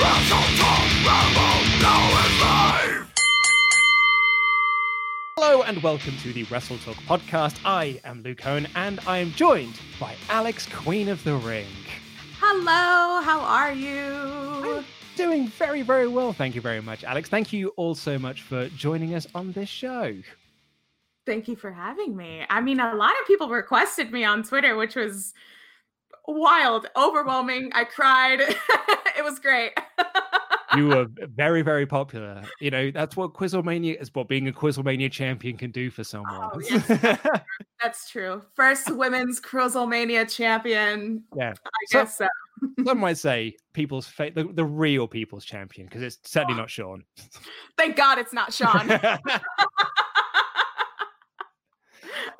Wrestle Talk. Rambo. Now it's live. Hello and welcome to the Wrestle Talk podcast. I am Luke Owen and I am joined by Alex, Queen of the Ring. Hello, how are you? Doing very, very well. Thank you very much, Alex. Thank you all so much for joining us on this show. Thank you for having me. I mean, a lot of people requested me on Twitter, which was wild, overwhelming. I cried. it was great. You were very, very popular. You know, that's what Quizlemania is what being a Quizlemania champion can do for someone. Oh, yes, that's, true. First women's Quizlemania champion. yeah. I guess so. Some might say people's fa- the, the real people's champion, because it's certainly oh. not Sean. Thank God it's not Sean.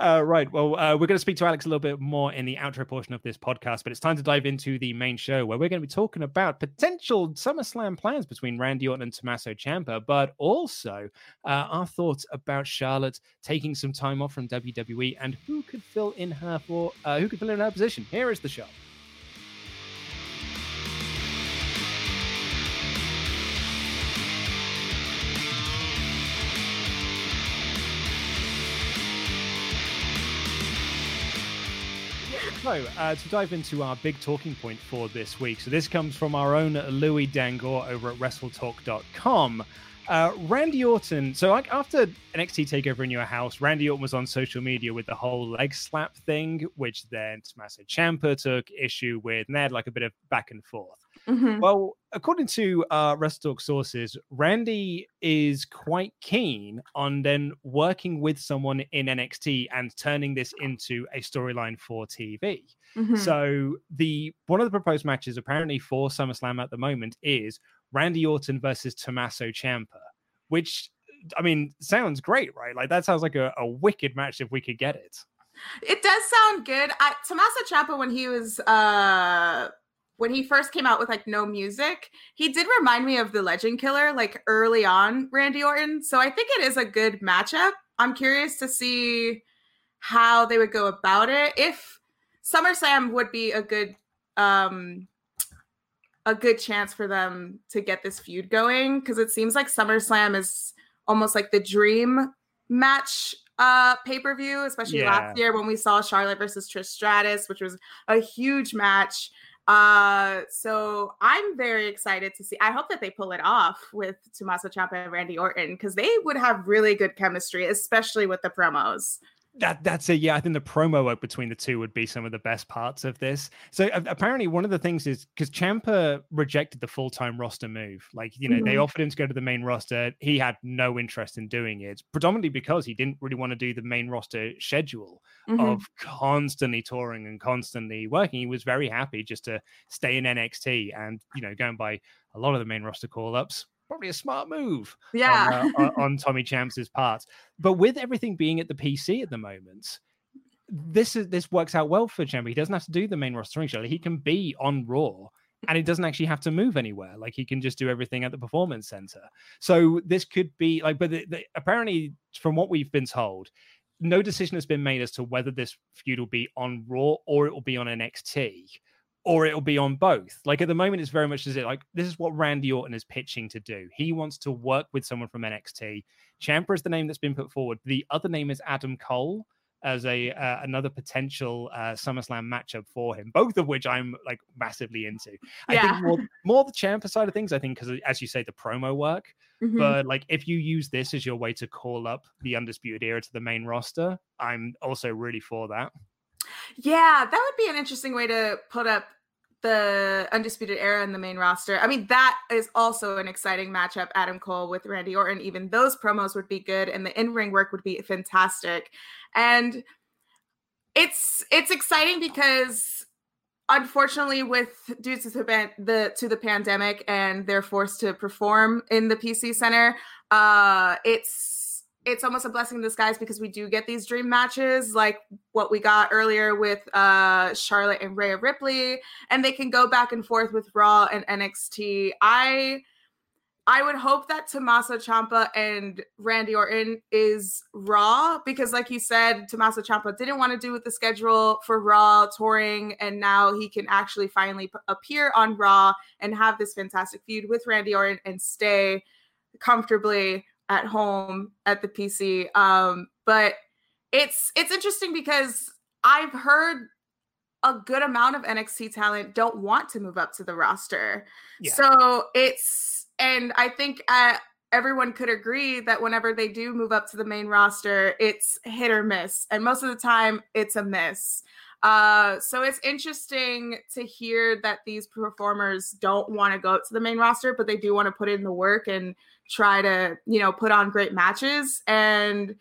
Uh, right. Well, uh, we're going to speak to Alex a little bit more in the outro portion of this podcast, but it's time to dive into the main show where we're going to be talking about potential SummerSlam plans between Randy Orton and Tommaso Ciampa, but also uh, our thoughts about Charlotte taking some time off from WWE and who could fill in her for uh, who could fill in her position. Here is the show. So, uh, to dive into our big talking point for this week. So, this comes from our own Louis Dangoor over at WrestleTalk.com. Uh, Randy Orton. So, like after NXT Takeover in Your House, Randy Orton was on social media with the whole leg slap thing, which then Tommaso Ciampa took issue with, and they had like a bit of back and forth. Mhm. Well, according to uh, WrestleTalk sources, Randy is quite keen on then working with someone in NXT and turning this into a storyline for TV. Mhm. So the one of the proposed matches apparently for SummerSlam at the moment is Randy Orton versus Tommaso Ciampa, which I mean sounds great, right? Like that sounds like a, a wicked match if we could get it. It does sound good. I, Tommaso Ciampa, when he was uh when he first came out with like no music, he did remind me of the Legend Killer, like early on Randy Orton. So I think it is a good matchup. I'm curious to see how they would go about it. If SummerSlam would be a good um a good chance for them to get this feud going because it seems like SummerSlam is almost like the dream match uh pay-per-view especially Yeah. last year when we saw Charlotte versus Trish Stratus which was a huge match uh so I'm very excited to see I hope that they pull it off with Tommaso Ciampa and Randy Orton because they would have really good chemistry especially with the promos That that's it. Yeah, I think the promo work between the two would be some of the best parts of this. So a- apparently, one of the things is because Ciampa rejected the full time roster move. Like you know, they Mhm. offered him to go to the main roster. He had no interest in doing it, predominantly because he didn't really want to do the main roster schedule Mhm. of constantly touring and constantly working. He was very happy just to stay in NXT and you know going by a lot of the main roster call ups. Probably a smart move. Yeah, on, uh, on, Tommy Champs's part. But with everything being at the PC at the moment, this is this works out well for Ciampa. He doesn't have to do the main roster show. He can be on Raw and he doesn't actually have to move anywhere. Like he can just do everything at the performance center. So this could be like, but the, the, apparently, from what we've been told, no decision has been made as to whether this feud will be on Raw or it will be on NXT or it'll be on both. Like at the moment, it's very much as it like this is what Randy Orton is pitching to do. He wants to work with someone from NXT. Ciampa is the name that's been put forward. The other name is Adam Cole as a uh, another potential uh, SummerSlam matchup for him. Both of which I'm like massively into. I Yeah. think more, more the Ciampa side of things. I think because as you say, the promo work. Mhm. But like if you use this as your way to call up the Undisputed Era to the main roster, I'm also really for that. Yeah, that would be an interesting way to put up the Undisputed Era in the main roster. I mean, that is also an exciting matchup, Adam Cole with Randy Orton. Even those promos would be good and the in-ring work would be fantastic. And it's it's exciting because unfortunately with due to the to the pandemic and they're forced to perform in the PC center, uh it's it's almost a blessing in disguise because we do get these dream matches like what we got earlier with uh Charlotte and Rhea Ripley and they can go back and forth with Raw and NXT. I I would hope that Tommaso Ciampa and Randy Orton is Raw because, like you said, Tommaso Ciampa didn't want to do with the schedule for Raw touring, and now he can actually finally appear on Raw and have this fantastic feud with Randy Orton and stay comfortably at home at the PC. Um, but it's it's interesting because I've heard a good amount of NXT talent don't want to move up to the roster. Yeah. So it's and I think uh, everyone could agree that whenever they do move up to the main roster, it's hit or miss, and most of the time it's a miss. Uh, so it's interesting to hear that these performers don't want to go up to the main roster, but they do want to put in the work and try to, you know, put on great matches. And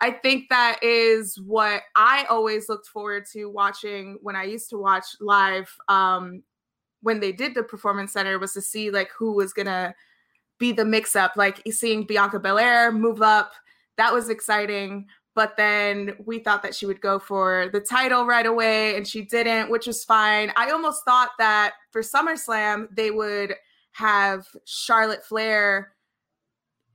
I think that is what I always looked forward to watching when I used to watch live. Um, when they did the performance center was to see like who was gonna be the mix up, like seeing Bianca Belair move up. That was exciting. But then we thought that she would go for the title right away, and she didn't, which was fine. I almost thought that for SummerSlam, they would have Charlotte Flair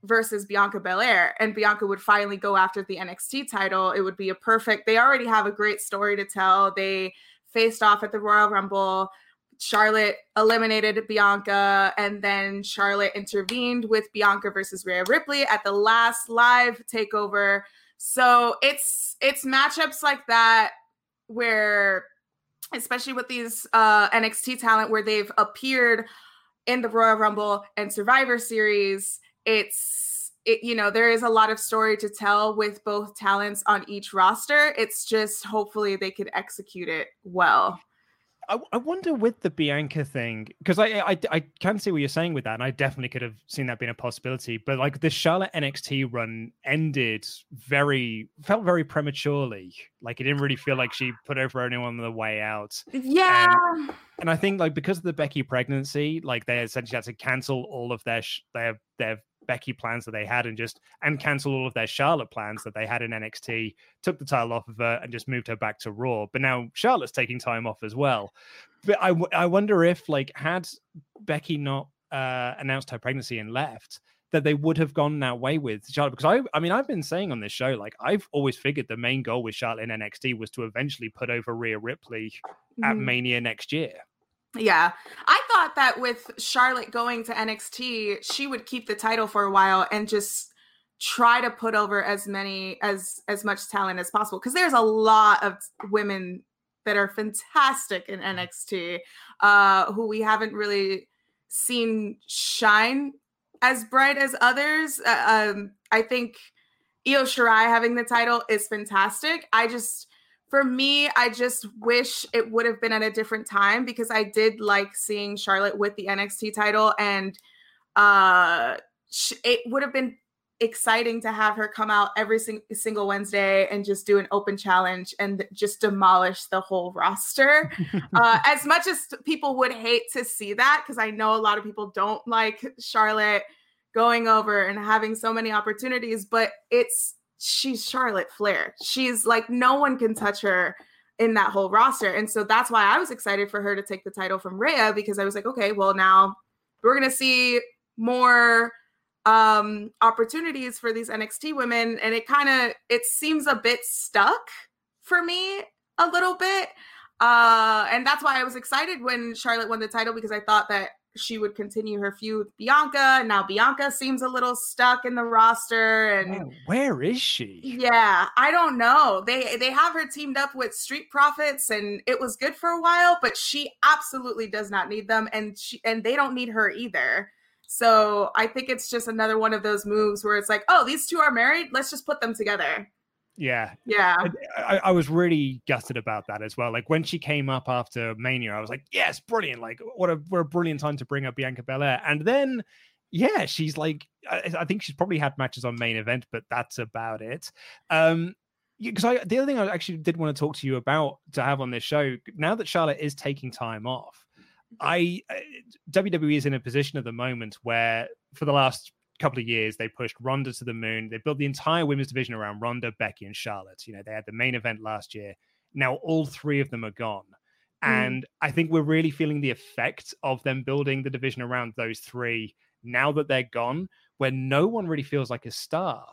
versus Bianca Belair, and Bianca would finally go after the NXT title. It would be a perfect, they already have a great story to tell. They faced off at the Royal Rumble. Charlotte eliminated Bianca, and then Charlotte intervened with Bianca versus Rhea Ripley at the last live takeover. So it's it's matchups like that where, especially with these uh, NXT talent, where they've appeared in the Royal Rumble and Survivor Series, it's it, you know there is a lot of story to tell with both talents on each roster. It's just hopefully they could execute it well. I, I wonder with the Bianca thing because I, I I can see what you're saying with that, and I definitely could have seen that being a possibility. But like the Charlotte NXT run ended very felt very prematurely. Like it didn't really feel like she put over anyone on the way out. Yeah. And, and I think like because of the Becky pregnancy, like they essentially had to cancel all of their sh- their their Becky plans that they had and just and cancel all of their Charlotte plans that they had in NXT, took the title off of her and just moved her back to Raw. But now Charlotte's taking time off as well. But I, w- I wonder if like had Becky not uh, announced her pregnancy and left, that they would have gone that way with Charlotte. Because I, I mean, I've been saying on this show, like I've always figured the main goal with Charlotte in NXT was to eventually put over Rhea Ripley at Mhm. Mania next year. Yeah. I thought that with Charlotte going to NXT, she would keep the title for a while and just try to put over as many as as much talent as possible because there's a lot of women that are fantastic in NXT uh who we haven't really seen shine as bright as others. Uh, um I think Io Shirai having the title is fantastic. I just for me, I just wish it would have been at a different time because I did like seeing Charlotte with the NXT title, and uh, it would have been exciting to have her come out every sing- single Wednesday and just do an open challenge and just demolish the whole roster. uh, as much as people would hate to see that, because I know a lot of people don't like Charlotte going over and having so many opportunities, but it's she's Charlotte Flair. She's like no one can touch her in that whole roster. And so that's why I was excited for her to take the title from Rhea because I was like, okay, well now we're going to see more um opportunities for these NXT women and it kind of it seems a bit stuck for me a little bit. Uh and that's why I was excited when Charlotte won the title because I thought that she would continue her feud with Bianca. Now Bianca seems a little stuck in the roster. And where is she? Yeah, I don't know. They they have her teamed up with Street Profits, and it was good for a while, but she absolutely does not need them, and she and they don't need her either. So I think it's just another one of those moves where it's like, oh, these two are married. Let's just put them together. Yeah. Yeah. I, I, was really gutted about that as well. Like when she came up after Mania, I was like, yes, brilliant. Like, what a what a brilliant time to bring up Bianca Belair. And then yeah, she's like, I, I think she's probably had matches on main event, but that's about it. Um, because I the other thing I actually did want to talk to you about to have on this show now that Charlotte is taking time off, I uh, WWE is in a position at the moment where for the last couple of years, they pushed Ronda to the moon. They built the entire women's division around Ronda, Becky, and Charlotte. You know, they had the main event last year. Now all three of them are gone. Mm. And I think we're really feeling the effect of them building the division around those three now that they're gone, where no one really feels like a star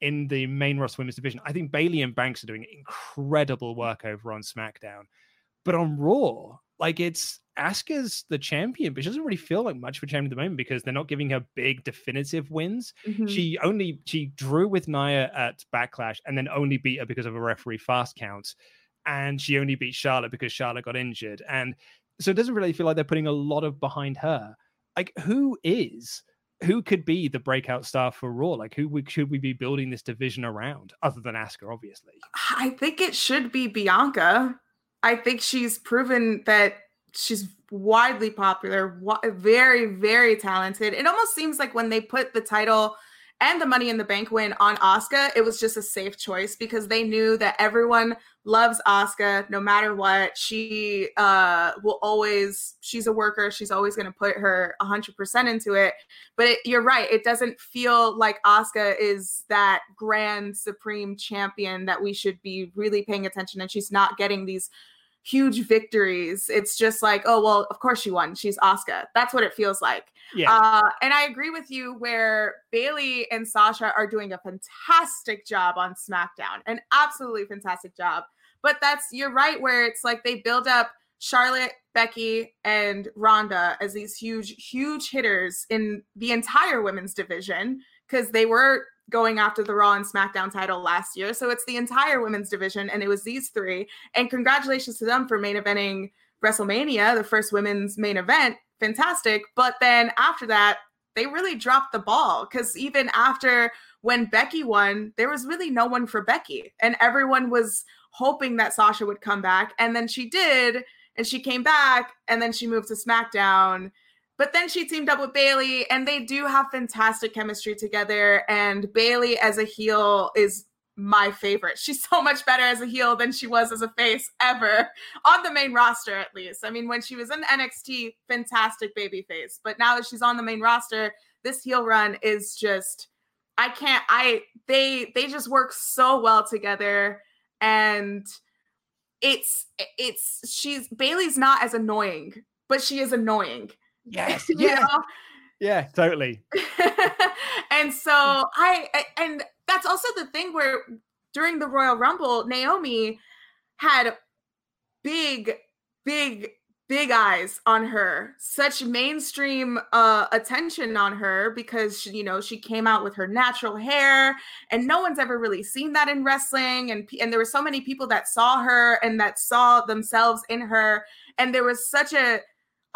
in the main roster women's division. I think Bayley and Banks are doing incredible work over on SmackDown. But on Raw, like it's Asuka's the champion, but she doesn't really feel like much of a champion at the moment because they're not giving her big definitive wins. Mm-hmm. She only she drew with Nia at Backlash and then only beat her because of a referee fast count. And she only beat Charlotte because Charlotte got injured. And so it doesn't really feel like they're putting a lot of behind her. Like who is who could be the breakout star for Raw? Like, who we, should we be building this division around, other than Asuka, obviously? I think it should be Bianca. I think she's proven that she's widely popular, very, very talented. It almost seems like when they put the title and the Money in the Bank win on Asuka, it was just a safe choice because they knew that everyone loves Asuka no matter what. She uh, will always, she's a worker. She's always going to put her 100% into it. But it, you're right. It doesn't feel like Asuka is that grand supreme champion that we should be really paying attention. And she's not getting these huge victories. It's just like, oh well, of course she won. She's Asuka. That's what it feels like. Yeah. Uh, and I agree with you where Bayley and Sasha are doing a fantastic job on SmackDown, an absolutely fantastic job. But that's you're right where it's like they build up Charlotte, Becky, and Ronda as these huge, huge hitters in the entire women's division because they were going after the Raw and SmackDown title last year. So it's the entire women's division, and it was these three. And congratulations to them for main eventing WrestleMania, the first women's main event. Fantastic. But then after that, they really dropped the ball because even after when Becky won, there was really no one for Becky. And everyone was hoping that Sasha would come back. And then she did. And she came back. And then she moved to SmackDown but then she teamed up with Bayley, and they do have fantastic chemistry together. And Bayley as a heel is my favorite. She's so much better as a heel than she was as a face ever on the main roster, at least. I mean, when she was in NXT, fantastic baby face. But now that she's on the main roster, this heel run is just I can't I they they just work so well together and it's it's she's Bayley's not as annoying, but she is annoying Yes. Yeah. Yeah, totally. and so I and that's also the thing where during the Royal Rumble, Naomi had big, big, big eyes on her. Such mainstream uh, attention on her because she, you know she came out with her natural hair, and no one's ever really seen that in wrestling. And and there were so many people that saw her and that saw themselves in her, and there was such a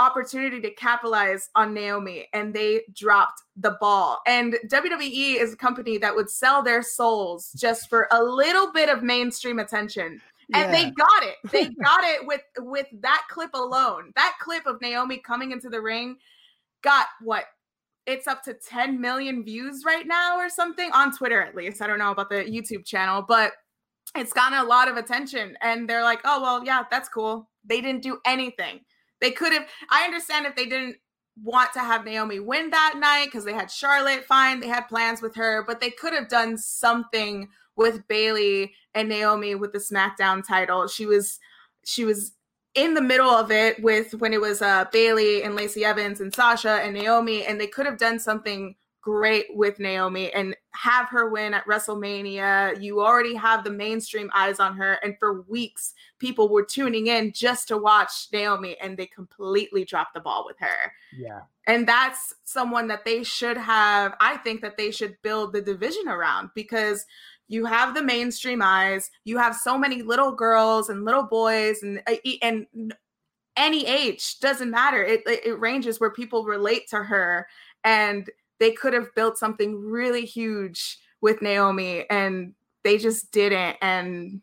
opportunity to capitalize on Naomi and they dropped the ball. And WWE is a company that would sell their souls just for a little bit of mainstream attention. And yeah. they got it. They got it with with that clip alone. That clip of Naomi coming into the ring got what? It's up to 10 million views right now or something on Twitter at least. I don't know about the YouTube channel, but it's gotten a lot of attention and they're like, "Oh, well, yeah, that's cool." They didn't do anything they could have. I understand if they didn't want to have Naomi win that night because they had Charlotte. Fine, they had plans with her, but they could have done something with Bayley and Naomi with the SmackDown title. She was she was in the middle of it with when it was uh Bayley and Lacey Evans and Sasha and Naomi, and they could have done something great with Naomi and have her win at WrestleMania. You already have the mainstream eyes on her. And for weeks, people were tuning in just to watch Naomi, and they completely dropped the ball with her. Yeah. And that's someone that they should have, I think that they should build the division around because you have the mainstream eyes, you have so many little girls and little boys and uh, and any age doesn't matter. It, it ranges where people relate to her and they could have built something really huge with Naomi and they just didn't. And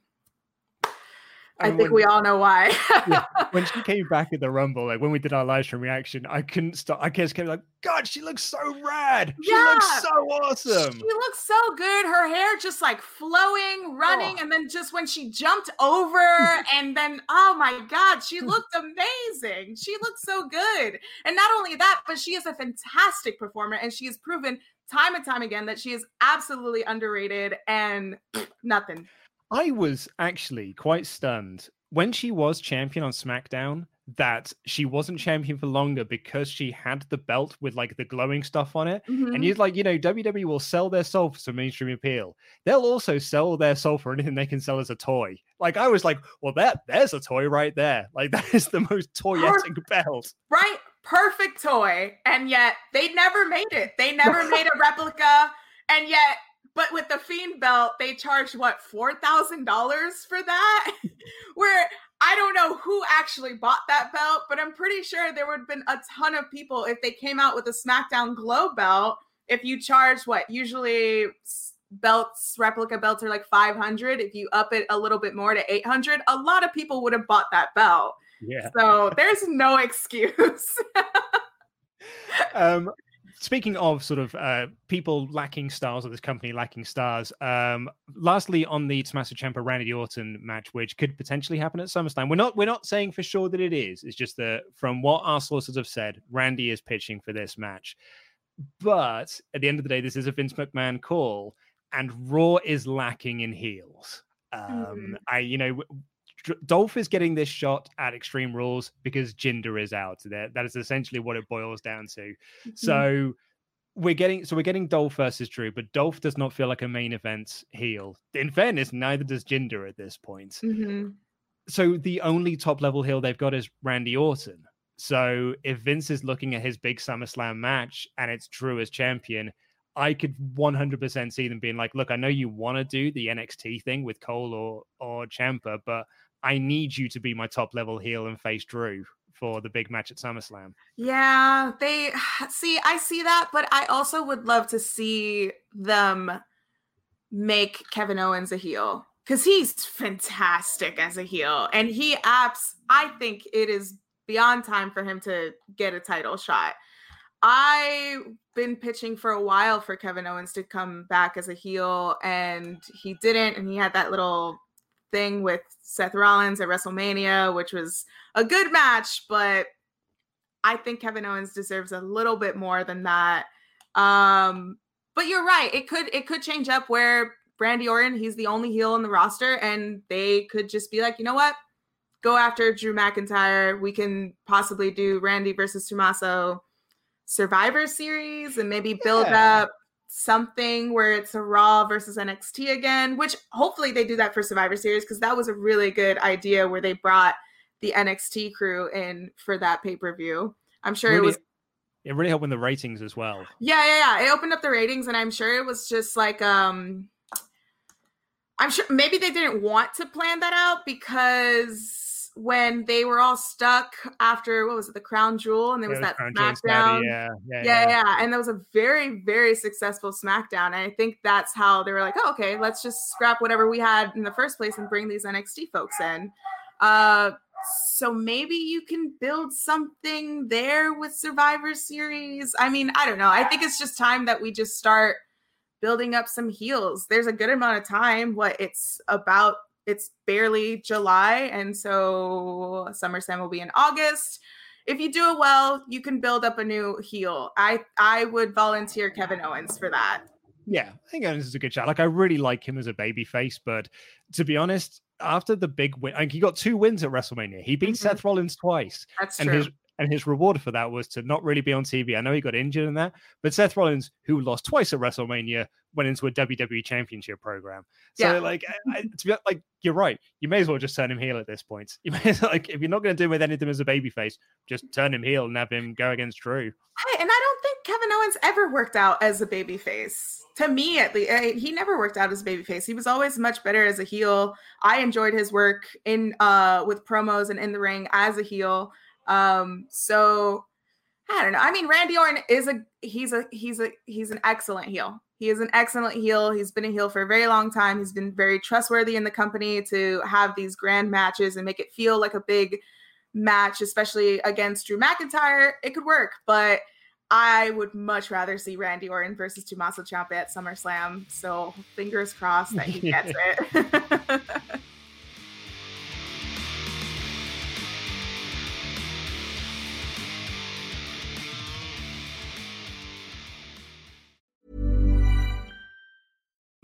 I think when, we all know why. yeah, when she came back at the Rumble, like when we did our live stream reaction, I couldn't stop. I just kept like, God, she looks so rad. She yeah. looks so awesome. She looks so good. Her hair just like flowing, running, oh. and then just when she jumped over, and then oh my God, she looked amazing. She looked so good. And not only that, but she is a fantastic performer, and she has proven time and time again that she is absolutely underrated and nothing. I was actually quite stunned when she was champion on SmackDown that she wasn't champion for longer because she had the belt with like the glowing stuff on it. Mm-hmm. And you're like, you know, WWE will sell their soul for some mainstream appeal. They'll also sell their soul for anything they can sell as a toy. Like I was like, well, that there's a toy right there. Like that is the most toyetic belt. Right? Perfect toy. And yet they never made it. They never made a replica. And yet but with the Fiend belt, they charged what four thousand dollars for that. Where I don't know who actually bought that belt, but I'm pretty sure there would have been a ton of people if they came out with a SmackDown Glow belt. If you charge what usually belts, replica belts are like 500. If you up it a little bit more to 800, a lot of people would have bought that belt. Yeah. So there's no excuse. um, speaking of sort of uh, people lacking stars or this company lacking stars, um, lastly on the Tommaso Ciampa Randy Orton match, which could potentially happen at SummerSlam, we're not we're not saying for sure that it is. It's just that from what our sources have said, Randy is pitching for this match. But at the end of the day, this is a Vince McMahon call, and Raw is lacking in heels. Um, mm-hmm. I, you know, Dolph is getting this shot at Extreme Rules because Jinder is out there. That is essentially what it boils down to. Mm-hmm. So we're getting so we're getting Dolph versus Drew, but Dolph does not feel like a main event heel. In fairness, neither does Jinder at this point. Mm-hmm. So the only top level heel they've got is Randy Orton. So if Vince is looking at his big SummerSlam match and it's Drew as champion, I could 100% see them being like, "Look, I know you want to do the NXT thing with Cole or or Ciampa, but I need you to be my top level heel and face Drew for the big match at SummerSlam. Yeah, they see, I see that, but I also would love to see them make Kevin Owens a heel because he's fantastic as a heel. And he apps, I think it is beyond time for him to get a title shot. I've been pitching for a while for Kevin Owens to come back as a heel, and he didn't. And he had that little thing with Seth Rollins at WrestleMania, which was a good match, but I think Kevin Owens deserves a little bit more than that. Um, but you're right; it could it could change up where Randy Orton he's the only heel in the roster, and they could just be like, you know what, go after Drew McIntyre. We can possibly do Randy versus Tommaso Survivor Series, and maybe build yeah. up something where it's a Raw versus NXT again, which hopefully they do that for Survivor Series because that was a really good idea where they brought the NXT crew in for that pay per view. I'm sure really, it was. It really helped with the ratings as well. Yeah, yeah, yeah. It opened up the ratings, and I'm sure it was just like um. I'm sure maybe they didn't want to plan that out because when they were all stuck after what was it, the Crown Jewel, and there was that SmackDown. Yeah yeah, yeah, yeah, and that was a very, very successful SmackDown. And I think that's how they were like, oh, okay, let's just scrap whatever we had in the first place and bring these NXT folks in. Uh, so maybe you can build something there with Survivor Series. I mean, I don't know. I think it's just time that we just start building up some heels. There's a good amount of time. What it's about it's barely July, and so SummerSlam will be in August. if you do it well, you can build up a new heel. I I would volunteer Kevin Owens for that. Yeah, I think Owens is a good shot. Like I really like him as a baby face, but to be honest, after the big win, like he got two wins at WrestleMania. He beat mm-hmm. Seth Rollins twice. That's and true. His, and his reward for that was to not really be on TV. I know he got injured in that, but Seth Rollins, who lost twice at WrestleMania, went into a WWE Championship program. So, yeah. like, I, to be like, you're right. You may as well just turn him heel at this point. You may as well, like, if you're not going to do with anything as a babyface, just turn him heel and have him go against Drew. Hey, and I don't think Kevin Owens ever worked out as a babyface. To me, at least, eh, he never worked out as a babyface. He was always much better as a heel. I enjoyed his work in uh with promos and in the ring as a heel. Um, so I don't know. I mean, Randy Orton is a he's a he's a he's an excellent heel. He is an excellent heel. He's been a heel for a very long time. He's been very trustworthy in the company to have these grand matches and make it feel like a big match, especially against Drew McIntyre. It could work, but I would much rather see Randy Orton versus Tommaso Ciampa at SummerSlam. So fingers crossed that he gets it.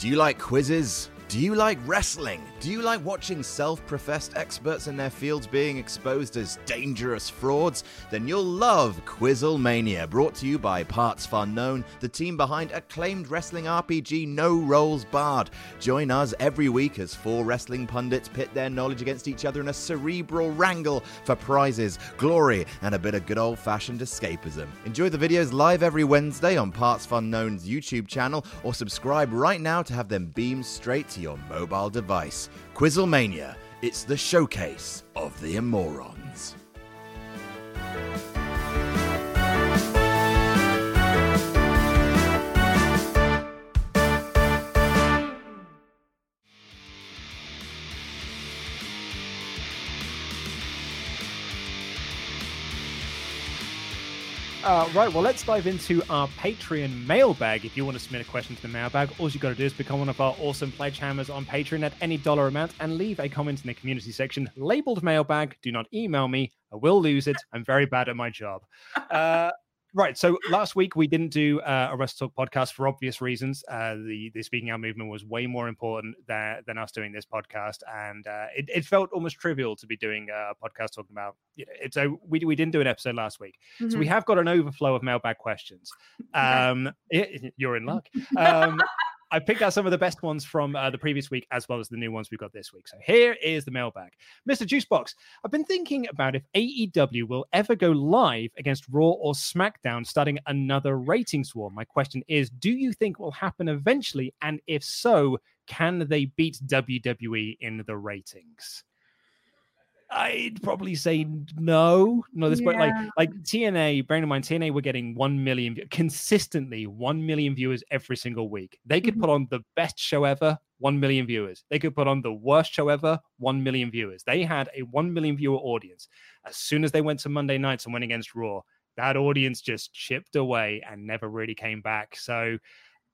Do you like quizzes? Do you like wrestling? Do you like watching self professed experts in their fields being exposed as dangerous frauds? Then you'll love Quizzlemania, brought to you by Parts Fun Known, the team behind acclaimed wrestling RPG No Rolls Barred. Join us every week as four wrestling pundits pit their knowledge against each other in a cerebral wrangle for prizes, glory, and a bit of good old fashioned escapism. Enjoy the videos live every Wednesday on Parts Fun Known's YouTube channel or subscribe right now to have them beamed straight to your mobile device. Quizlemania, it's the showcase of the immorons. Uh, right, well, let's dive into our Patreon mailbag. If you want to submit a question to the mailbag, all you got to do is become one of our awesome pledge hammers on Patreon at any dollar amount and leave a comment in the community section labeled mailbag. Do not email me. I will lose it. I'm very bad at my job. Uh, Right. So last week we didn't do uh, a Wrestle Talk podcast for obvious reasons. Uh, the the speaking out movement was way more important than, than us doing this podcast, and uh, it, it felt almost trivial to be doing a podcast talking about. You know, it's a we we didn't do an episode last week, mm-hmm. so we mm-hmm. have got an overflow of mailbag questions. Um, it, you're in luck. Um, I picked out some of the best ones from uh, the previous week as well as the new ones we've got this week. So here is the mailbag. Mr. Juicebox, I've been thinking about if AEW will ever go live against Raw or SmackDown starting another ratings war. My question is do you think will happen eventually? And if so, can they beat WWE in the ratings? I'd probably say no. No, this yeah. point, like like TNA. Bearing in mind, TNA were getting one million consistently, one million viewers every single week. They could mm-hmm. put on the best show ever, one million viewers. They could put on the worst show ever, one million viewers. They had a one million viewer audience. As soon as they went to Monday nights and went against Raw, that audience just chipped away and never really came back. So,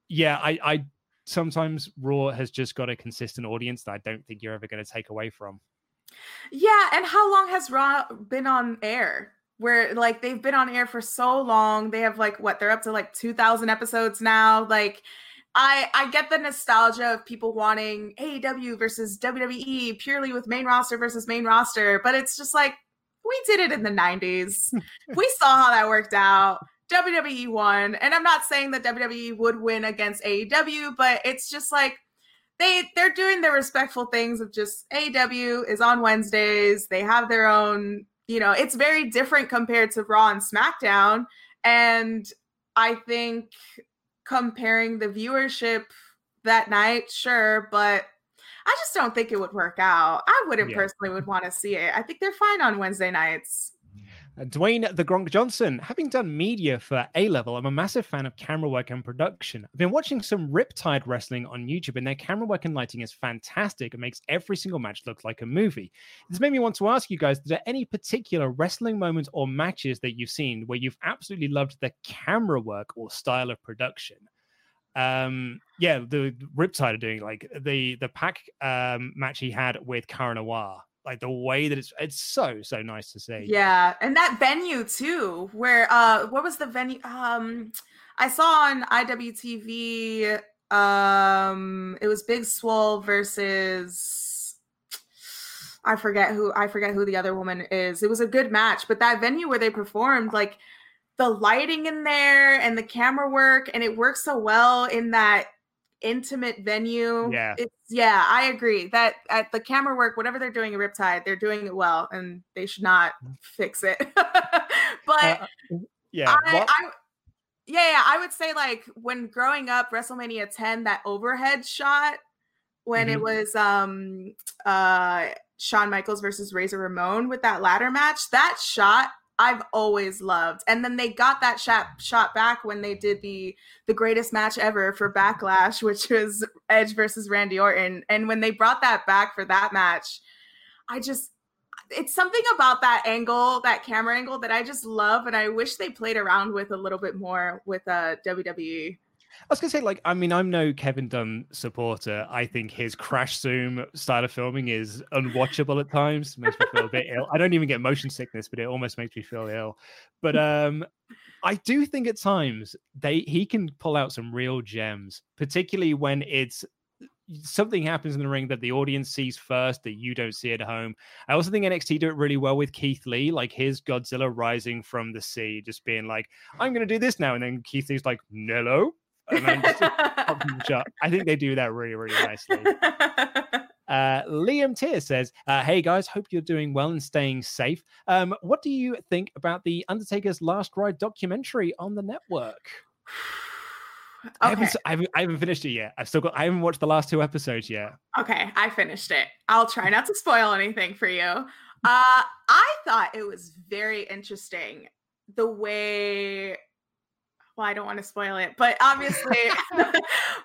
yeah, I, I sometimes Raw has just got a consistent audience that I don't think you're ever going to take away from. Yeah, and how long has Raw been on air? Where like they've been on air for so long. They have like what they're up to like 2000 episodes now. Like I I get the nostalgia of people wanting AEW versus WWE purely with main roster versus main roster, but it's just like we did it in the 90s. we saw how that worked out. WWE won, and I'm not saying that WWE would win against AEW, but it's just like they they're doing their respectful things of just AEW is on Wednesdays. They have their own, you know, it's very different compared to Raw and SmackDown. And I think comparing the viewership that night, sure, but I just don't think it would work out. I wouldn't yeah. personally would want to see it. I think they're fine on Wednesday nights. Dwayne the Gronk Johnson, having done media for A level, I'm a massive fan of camera work and production. I've been watching some Riptide Wrestling on YouTube, and their camera work and lighting is fantastic. It makes every single match look like a movie. This made me want to ask you guys: Are there any particular wrestling moments or matches that you've seen where you've absolutely loved the camera work or style of production? um yeah the riptide are doing like the the PAC um match he had with Cara Noir like the way that it's it's so so nice to see. Yeah and that venue too where uh what was the venue um i saw on iwtv um it was big swole versus i forget who i forget who the other woman is. It was a good match but that venue where they performed like the lighting in there and the camera work and it works so well in that intimate venue. Yeah. It's yeah, I agree. That at the camera work, whatever they're doing in Riptide, they're doing it well and they should not fix it. but uh, yeah. I, I, yeah, yeah, I would say like when growing up, WrestleMania 10, that overhead shot when mm-hmm. it was um uh Shawn Michaels versus Razor Ramon with that ladder match, that shot I've always loved. And then they got that shot shot back when they did the the greatest match ever for Backlash, which was Edge versus Randy Orton. And when they brought that back for that match, I just it's something about that angle, that camera angle that I just love and I wish they played around with a little bit more with uh WWE. I was gonna say, like, I mean, I'm no Kevin Dunn supporter. I think his crash zoom style of filming is unwatchable at times. Makes me feel a bit ill. I don't even get motion sickness, but it almost makes me feel ill. But um, I do think at times they he can pull out some real gems, particularly when it's something happens in the ring that the audience sees first that you don't see at home. I also think NXT do it really well with Keith Lee, like his Godzilla rising from the sea, just being like, I'm going to do this now. And then Keith Lee's like, Nello, just I think they do that really, really nicely. Uh, Liam Tier says, uh, "Hey guys, hope you're doing well and staying safe. Um, what do you think about the Undertaker's Last Ride documentary on the network?" Okay. I, haven't, I, haven't, I haven't finished it yet. I've still got. I haven't watched the last two episodes yet. Okay, I finished it. I'll try not to spoil anything for you. Uh, I thought it was very interesting the way well, I don't want to spoil it, but obviously,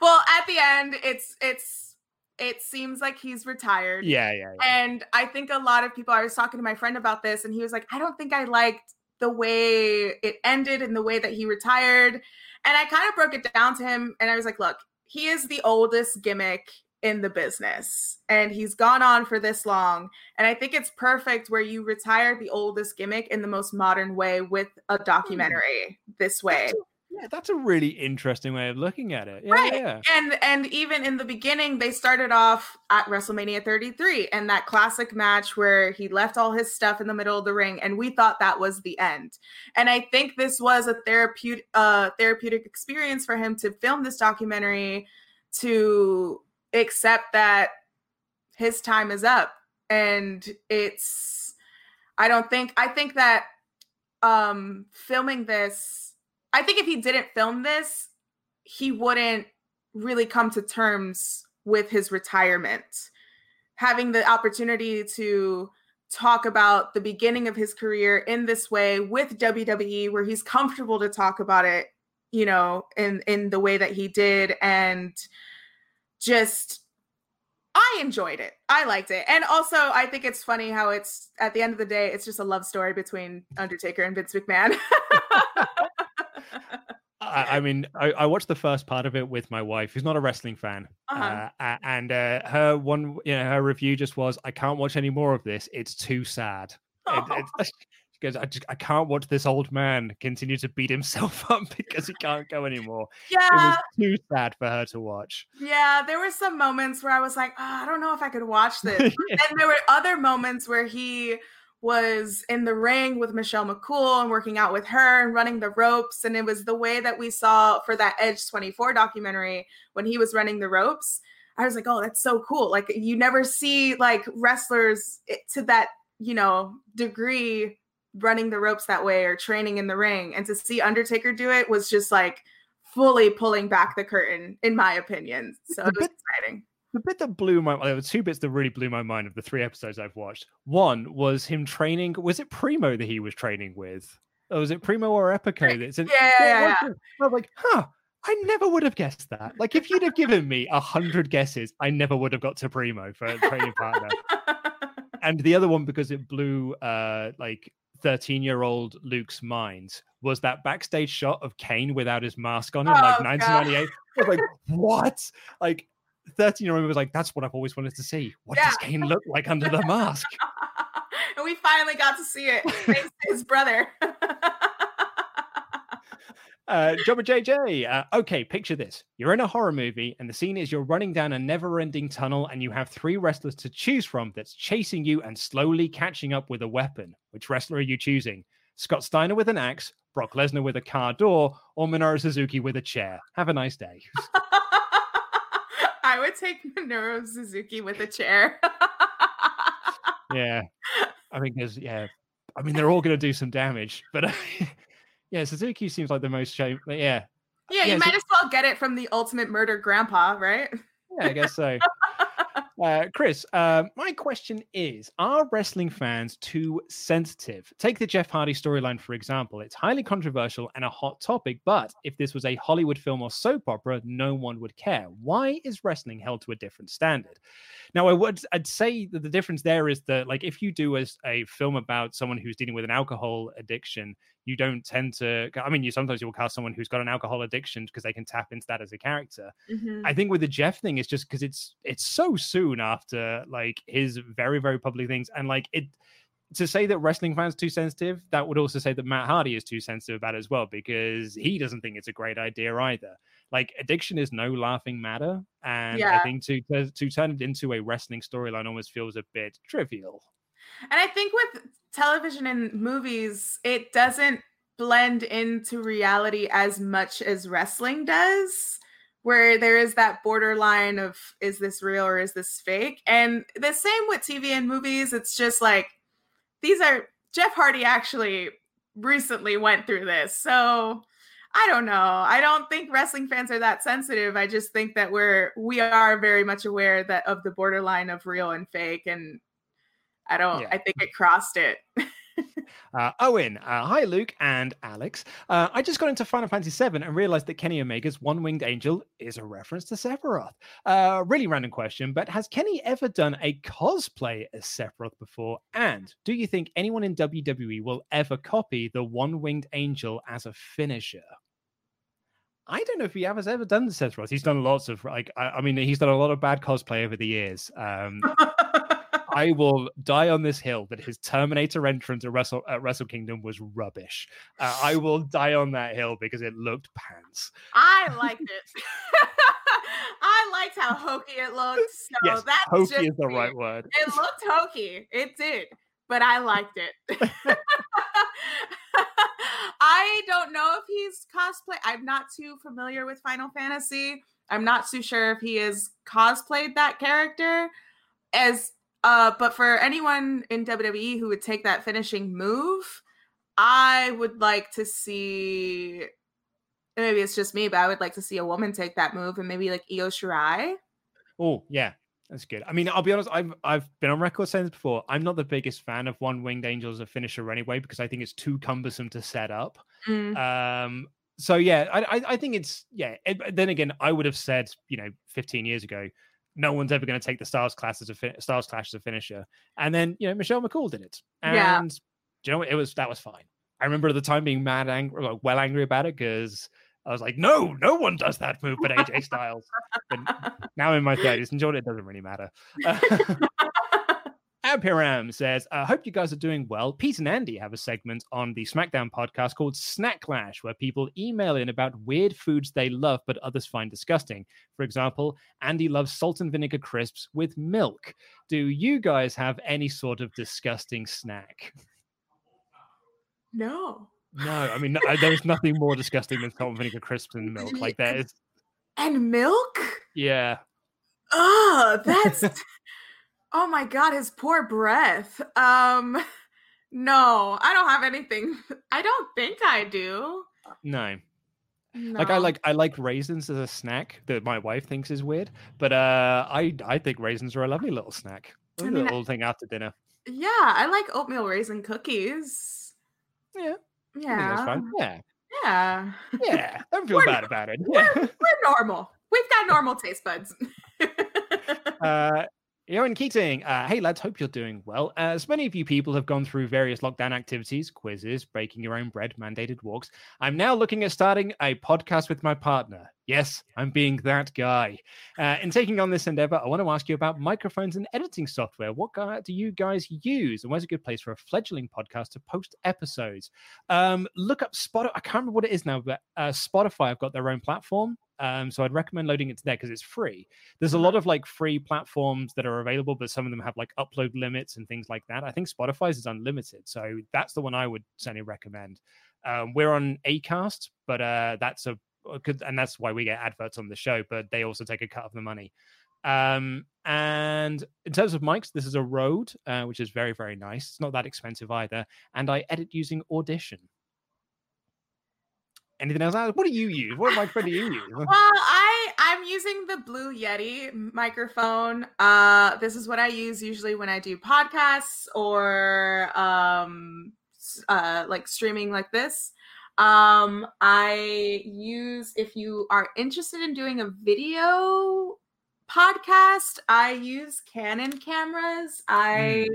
well, at the end, it's it's it seems like he's retired. Yeah, yeah, yeah. And I think a lot of people. I was talking to my friend about this, and he was like, "I don't think I liked the way it ended and the way that he retired." And I kind of broke it down to him, and I was like, "Look, he is the oldest gimmick in the business and he's gone on for this long and i think it's perfect where you retire the oldest gimmick in the most modern way with a hmm. documentary this way yeah, that's a really interesting way of looking at it. Yeah, right. Yeah. And and even in the beginning, they started off at WrestleMania 33 and that classic match where he left all his stuff in the middle of the ring, and we thought that was the end. And I think this was a therapeutic uh therapeutic experience for him to film this documentary to accept that his time is up and it's I don't think I think that um filming this I think if he didn't film this he wouldn't really come to terms with his retirement having the opportunity to talk about the beginning of his career in this way with WWE where he's comfortable to talk about it, you know, in in the way that he did and just I enjoyed it. I liked it. And also I think it's funny how it's at the end of the day it's just a love story between Undertaker and Vince McMahon. I, I mean, I, I, watched the first part of it with my wife, who's not a wrestling fan, uh-huh. uh, and uh, her one, you know, her review just was, "I can't watch any more of this. It's too sad." It, it, goes, I just I can't watch this old man continue to beat himself up because he can't go anymore. Yeah. It was too sad for her to watch. Yeah, there were some moments where I was like, oh, I don't know if I could watch this. yeah. And there were other moments where he was in the ring with Michelle McCool and working out with her and running the ropes. And it was the way that we saw for that Edge 24 documentary when he was running the ropes. I was like, oh, that's so cool. Like, you never see like wrestlers eh, to that, you know, degree running the ropes that way or training in the ring. And to see Undertaker do it was just like fully pulling back the curtain, in my opinion. So it was exciting the bit that blew my there were two bits that really blew my mind of the three episodes I've watched. One was him training. Was it Primo that he was training with? Or was it Primo or Epico? That's yeah, yeah, yeah, yeah. I was like, huh. I never would have guessed that. Like, if you'd have given me a hundred guesses, I never would have got to Primo for a training partner. and the other one, because it blew uh like 13 year old Luke's mind, was that backstage shot of Kane without his mask on in oh, like 1998. I was like, what? Like, 13 year old was like, that's what I've always wanted to see. What yeah. does Kane look like under the mask? and we finally got to see it. Thanks to his brother. uh, Jobber JJ. Uh, okay, picture this. You're in a horror movie, and the scene is you're running down a never ending tunnel, and you have three wrestlers to choose from that's chasing you and slowly catching up with a weapon. Which wrestler are you choosing? Scott Steiner with an axe, Brock Lesnar with a car door, or Minoru Suzuki with a chair? Have a nice day. I would take Minoru Suzuki with a chair. yeah, I think there's yeah. I mean, they're all going to do some damage, but uh, yeah, Suzuki seems like the most shame. Yeah. yeah, yeah, you might as well get it from the ultimate murder grandpa, right? Yeah, I guess so. Uh, Chris, uh, my question is Are wrestling fans too sensitive? Take the Jeff Hardy storyline, for example. It's highly controversial and a hot topic, but if this was a Hollywood film or soap opera, no one would care. Why is wrestling held to a different standard? Now, I would I'd say that the difference there is that, like, if you do a, a film about someone who's dealing with an alcohol addiction, you don't tend to i mean you sometimes you'll cast someone who's got an alcohol addiction because they can tap into that as a character mm-hmm. i think with the jeff thing it's just because it's it's so soon after like his very very public things and like it to say that wrestling fans too sensitive that would also say that matt hardy is too sensitive about it as well because he doesn't think it's a great idea either like addiction is no laughing matter and yeah. i think to, to to turn it into a wrestling storyline almost feels a bit trivial and I think with television and movies, it doesn't blend into reality as much as wrestling does, where there is that borderline of is this real or is this fake? And the same with TV and movies, it's just like these are Jeff Hardy actually recently went through this. So I don't know. I don't think wrestling fans are that sensitive. I just think that we're we are very much aware that of the borderline of real and fake and I don't. Yeah. I think it crossed it. uh, Owen, uh, hi Luke and Alex. Uh, I just got into Final Fantasy VII and realized that Kenny Omega's One Winged Angel is a reference to Sephiroth. Uh, really random question, but has Kenny ever done a cosplay as Sephiroth before? And do you think anyone in WWE will ever copy the One Winged Angel as a finisher? I don't know if he ever has ever done the Sephiroth. He's done lots of like, I, I mean, he's done a lot of bad cosplay over the years. Um, I will die on this hill that his Terminator entrance at Wrestle at Wrestle Kingdom was rubbish. Uh, I will die on that hill because it looked pants. I liked it. I liked how hokey it looked. So yes, that's hokey is the right word. It looked hokey. It did, but I liked it. I don't know if he's cosplay. I'm not too familiar with Final Fantasy. I'm not too sure if he has cosplayed that character as uh but for anyone in WWE who would take that finishing move, I would like to see maybe it's just me, but I would like to see a woman take that move and maybe like Io Shirai. Oh, yeah. That's good. I mean, I'll be honest. I've I've been on record saying this before. I'm not the biggest fan of one winged angel as a finisher anyway because I think it's too cumbersome to set up. Mm. Um. So yeah, I I, I think it's yeah. It, then again, I would have said you know 15 years ago, no one's ever going to take the Styles Clash as a fi- Styles Clash as a finisher. And then you know Michelle McCool did it, and Yeah. you know what? It was that was fine. I remember at the time being mad angry, like, well angry about it because I was like, no, no one does that move but AJ Styles. But now in my 30s, and Jordan, it doesn't really matter. Ampiram says, I hope you guys are doing well. Pete and Andy have a segment on the SmackDown podcast called Snacklash, where people email in about weird foods they love but others find disgusting. For example, Andy loves salt and vinegar crisps with milk. Do you guys have any sort of disgusting snack? No. No, I mean, no, there's nothing more disgusting than salt and vinegar crisps and milk. Like that is, And milk? yeah. Oh, that's oh my god, his poor breath. Um no, I don't have anything. I don't think I do. No. Like I like I like raisins as a snack that my wife thinks is weird, but uh I I think raisins are a lovely little snack. I mean, little thing after dinner. Yeah, I like oatmeal raisin cookies. Yeah. Yeah. Yeah. Yeah. Yeah. Don't feel bad about it. We're, we're normal. We've got normal taste buds. Uh, Ewan Keating, uh, hey lads, hope you're doing well. As many of you people have gone through various lockdown activities, quizzes, breaking your own bread, mandated walks, I'm now looking at starting a podcast with my partner. Yes, I'm being that guy. Uh, in taking on this endeavor, I want to ask you about microphones and editing software. What guy do you guys use, and where's a good place for a fledgling podcast to post episodes? Um, look up Spotify. I can't remember what it is now, but uh, Spotify have got their own platform. Um, so I'd recommend loading it to there because it's free. There's a lot of like free platforms that are available, but some of them have like upload limits and things like that. I think Spotify's is unlimited, so that's the one I would certainly recommend. Um, we're on Acast, but uh, that's a uh, and that's why we get adverts on the show. But they also take a cut of the money. Um, and in terms of mics, this is a Rode, uh, which is very very nice. It's not that expensive either, and I edit using Audition. Anything else? What do you use? What microphone do you use? well, I I'm using the Blue Yeti microphone. Uh this is what I use usually when I do podcasts or um uh like streaming like this. Um I use if you are interested in doing a video podcast, I use Canon cameras. I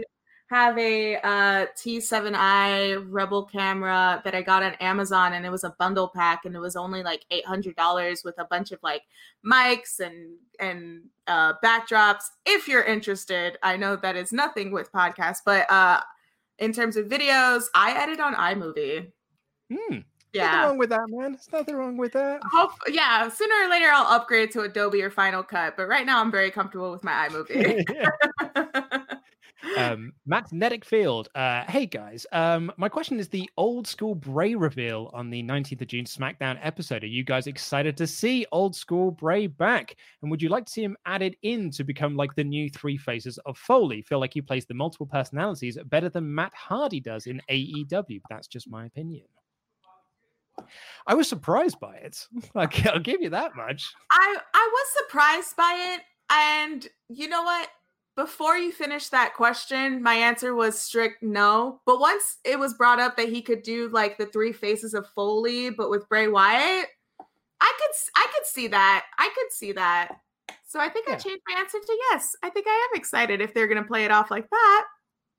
have a uh, T7i Rebel camera that I got on Amazon, and it was a bundle pack, and it was only like eight hundred dollars with a bunch of like mics and and uh, backdrops. If you're interested, I know that is nothing with podcasts, but uh, in terms of videos, I edit on iMovie. Hmm. Yeah. Nothing wrong with that, man. There's nothing wrong with that. Hope, yeah, sooner or later I'll upgrade to Adobe or Final Cut, but right now I'm very comfortable with my iMovie. um, Field. Uh, hey guys, um, my question is the old school Bray reveal on the 19th of June SmackDown episode. Are you guys excited to see old school Bray back? And would you like to see him added in to become like the new three faces of Foley? Feel like he plays the multiple personalities better than Matt Hardy does in AEW. That's just my opinion. I was surprised by it. I'll give you that much. I I was surprised by it, and you know what? Before you finish that question, my answer was strict no. But once it was brought up that he could do like the three faces of Foley, but with Bray Wyatt, I could I could see that. I could see that. So I think I changed my answer to yes. I think I am excited if they're gonna play it off like that.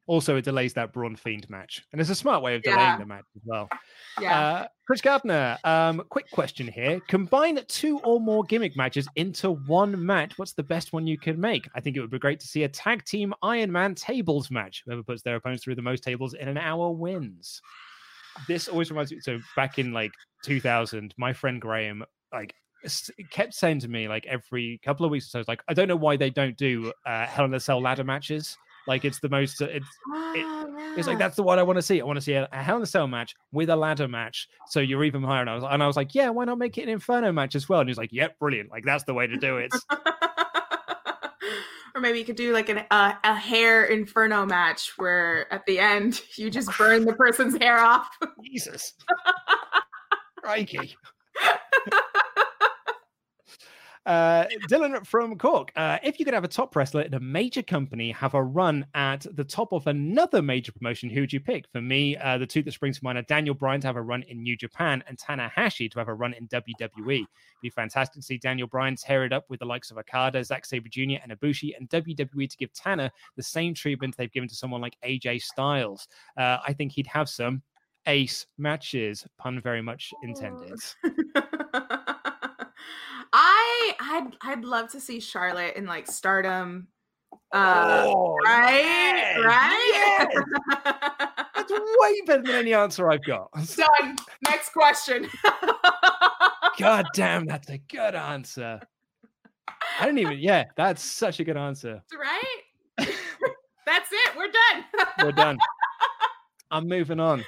Also, it delays that Braun Fiend match, and it's a smart way of delaying Yeah. the match as well. Yeah. Uh, Chris Gardner, um, quick question here. Combine two or more gimmick matches into one match. What's the best one you can make? I think it would be great to see a tag team Iron Man tables match. Whoever puts their opponents through the most tables in an hour wins. This always reminds me. So back in like 2000, my friend Graham like kept saying to me like every couple of weeks or so, like I don't know why they don't do uh, Hell in a Cell ladder matches Like it's the most. It's it, Oh, it's like that's the one I want to see. I want to see a, a Hell in a Cell match with a ladder match, so you're even higher. And I was and I was like, yeah, why not make it an Inferno match as well? And he's like, yep, brilliant. Like that's the way to do it. Or maybe you could do like an, uh, a hair inferno match where at the end you just burn the person's hair off. Jesus. Crikey. Uh, Dylan from Cork. Uh, if you could have a top wrestler in a major company have a run at the top of another major promotion, who would you pick? For me, uh, the two that springs to mind are Daniel Bryan to have a run in New Japan and Tanahashi to have a run in WWE. It'd be fantastic to see Daniel Bryan tear it up with the likes of Okada, Zack Sabre Jr., and Ibushi, and WWE to give Tanner the same treatment they've given to someone like AJ Styles. Uh, I think he'd have some ace matches, pun very much intended. I I'd I'd love to see Charlotte in like Stardom. Uh, Oh, right, yes, right. That's way better than any answer I've got. Done. Next question. God damn, that's a good answer. I didn't even, yeah, that's such a good answer. right. That's it. We're done. We're done. I'm moving on.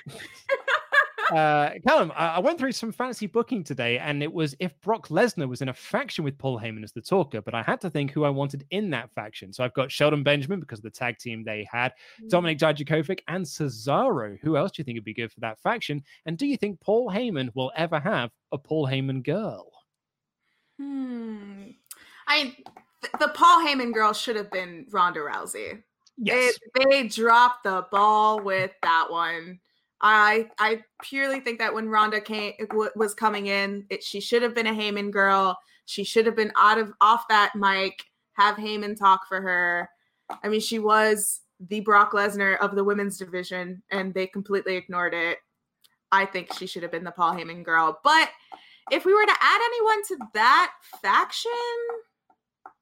Uh, Callum, I, I went through some fantasy booking today, and it was if Brock Lesnar was in a faction with Paul Heyman as the talker, but I had to think who I wanted in that faction. So I've got Sheldon Benjamin because of the tag team they had, Dominik Dijakovic, and Cesaro. Who else do you think would be good for that faction? And do you think Paul Heyman will ever have a Paul Heyman girl? Hmm. I th- the Paul Heyman girl should have been Ronda Rousey. Yes. They, they dropped the ball with that one. I I purely think that when Ronda came w- was coming in, it, she should have been a Heyman girl. She should have been out of off that mic. Have Heyman talk for her. I mean, she was the Brock Lesnar of the women's division, and they completely ignored it. I think she should have been the Paul Heyman girl. But if we were to add anyone to that faction,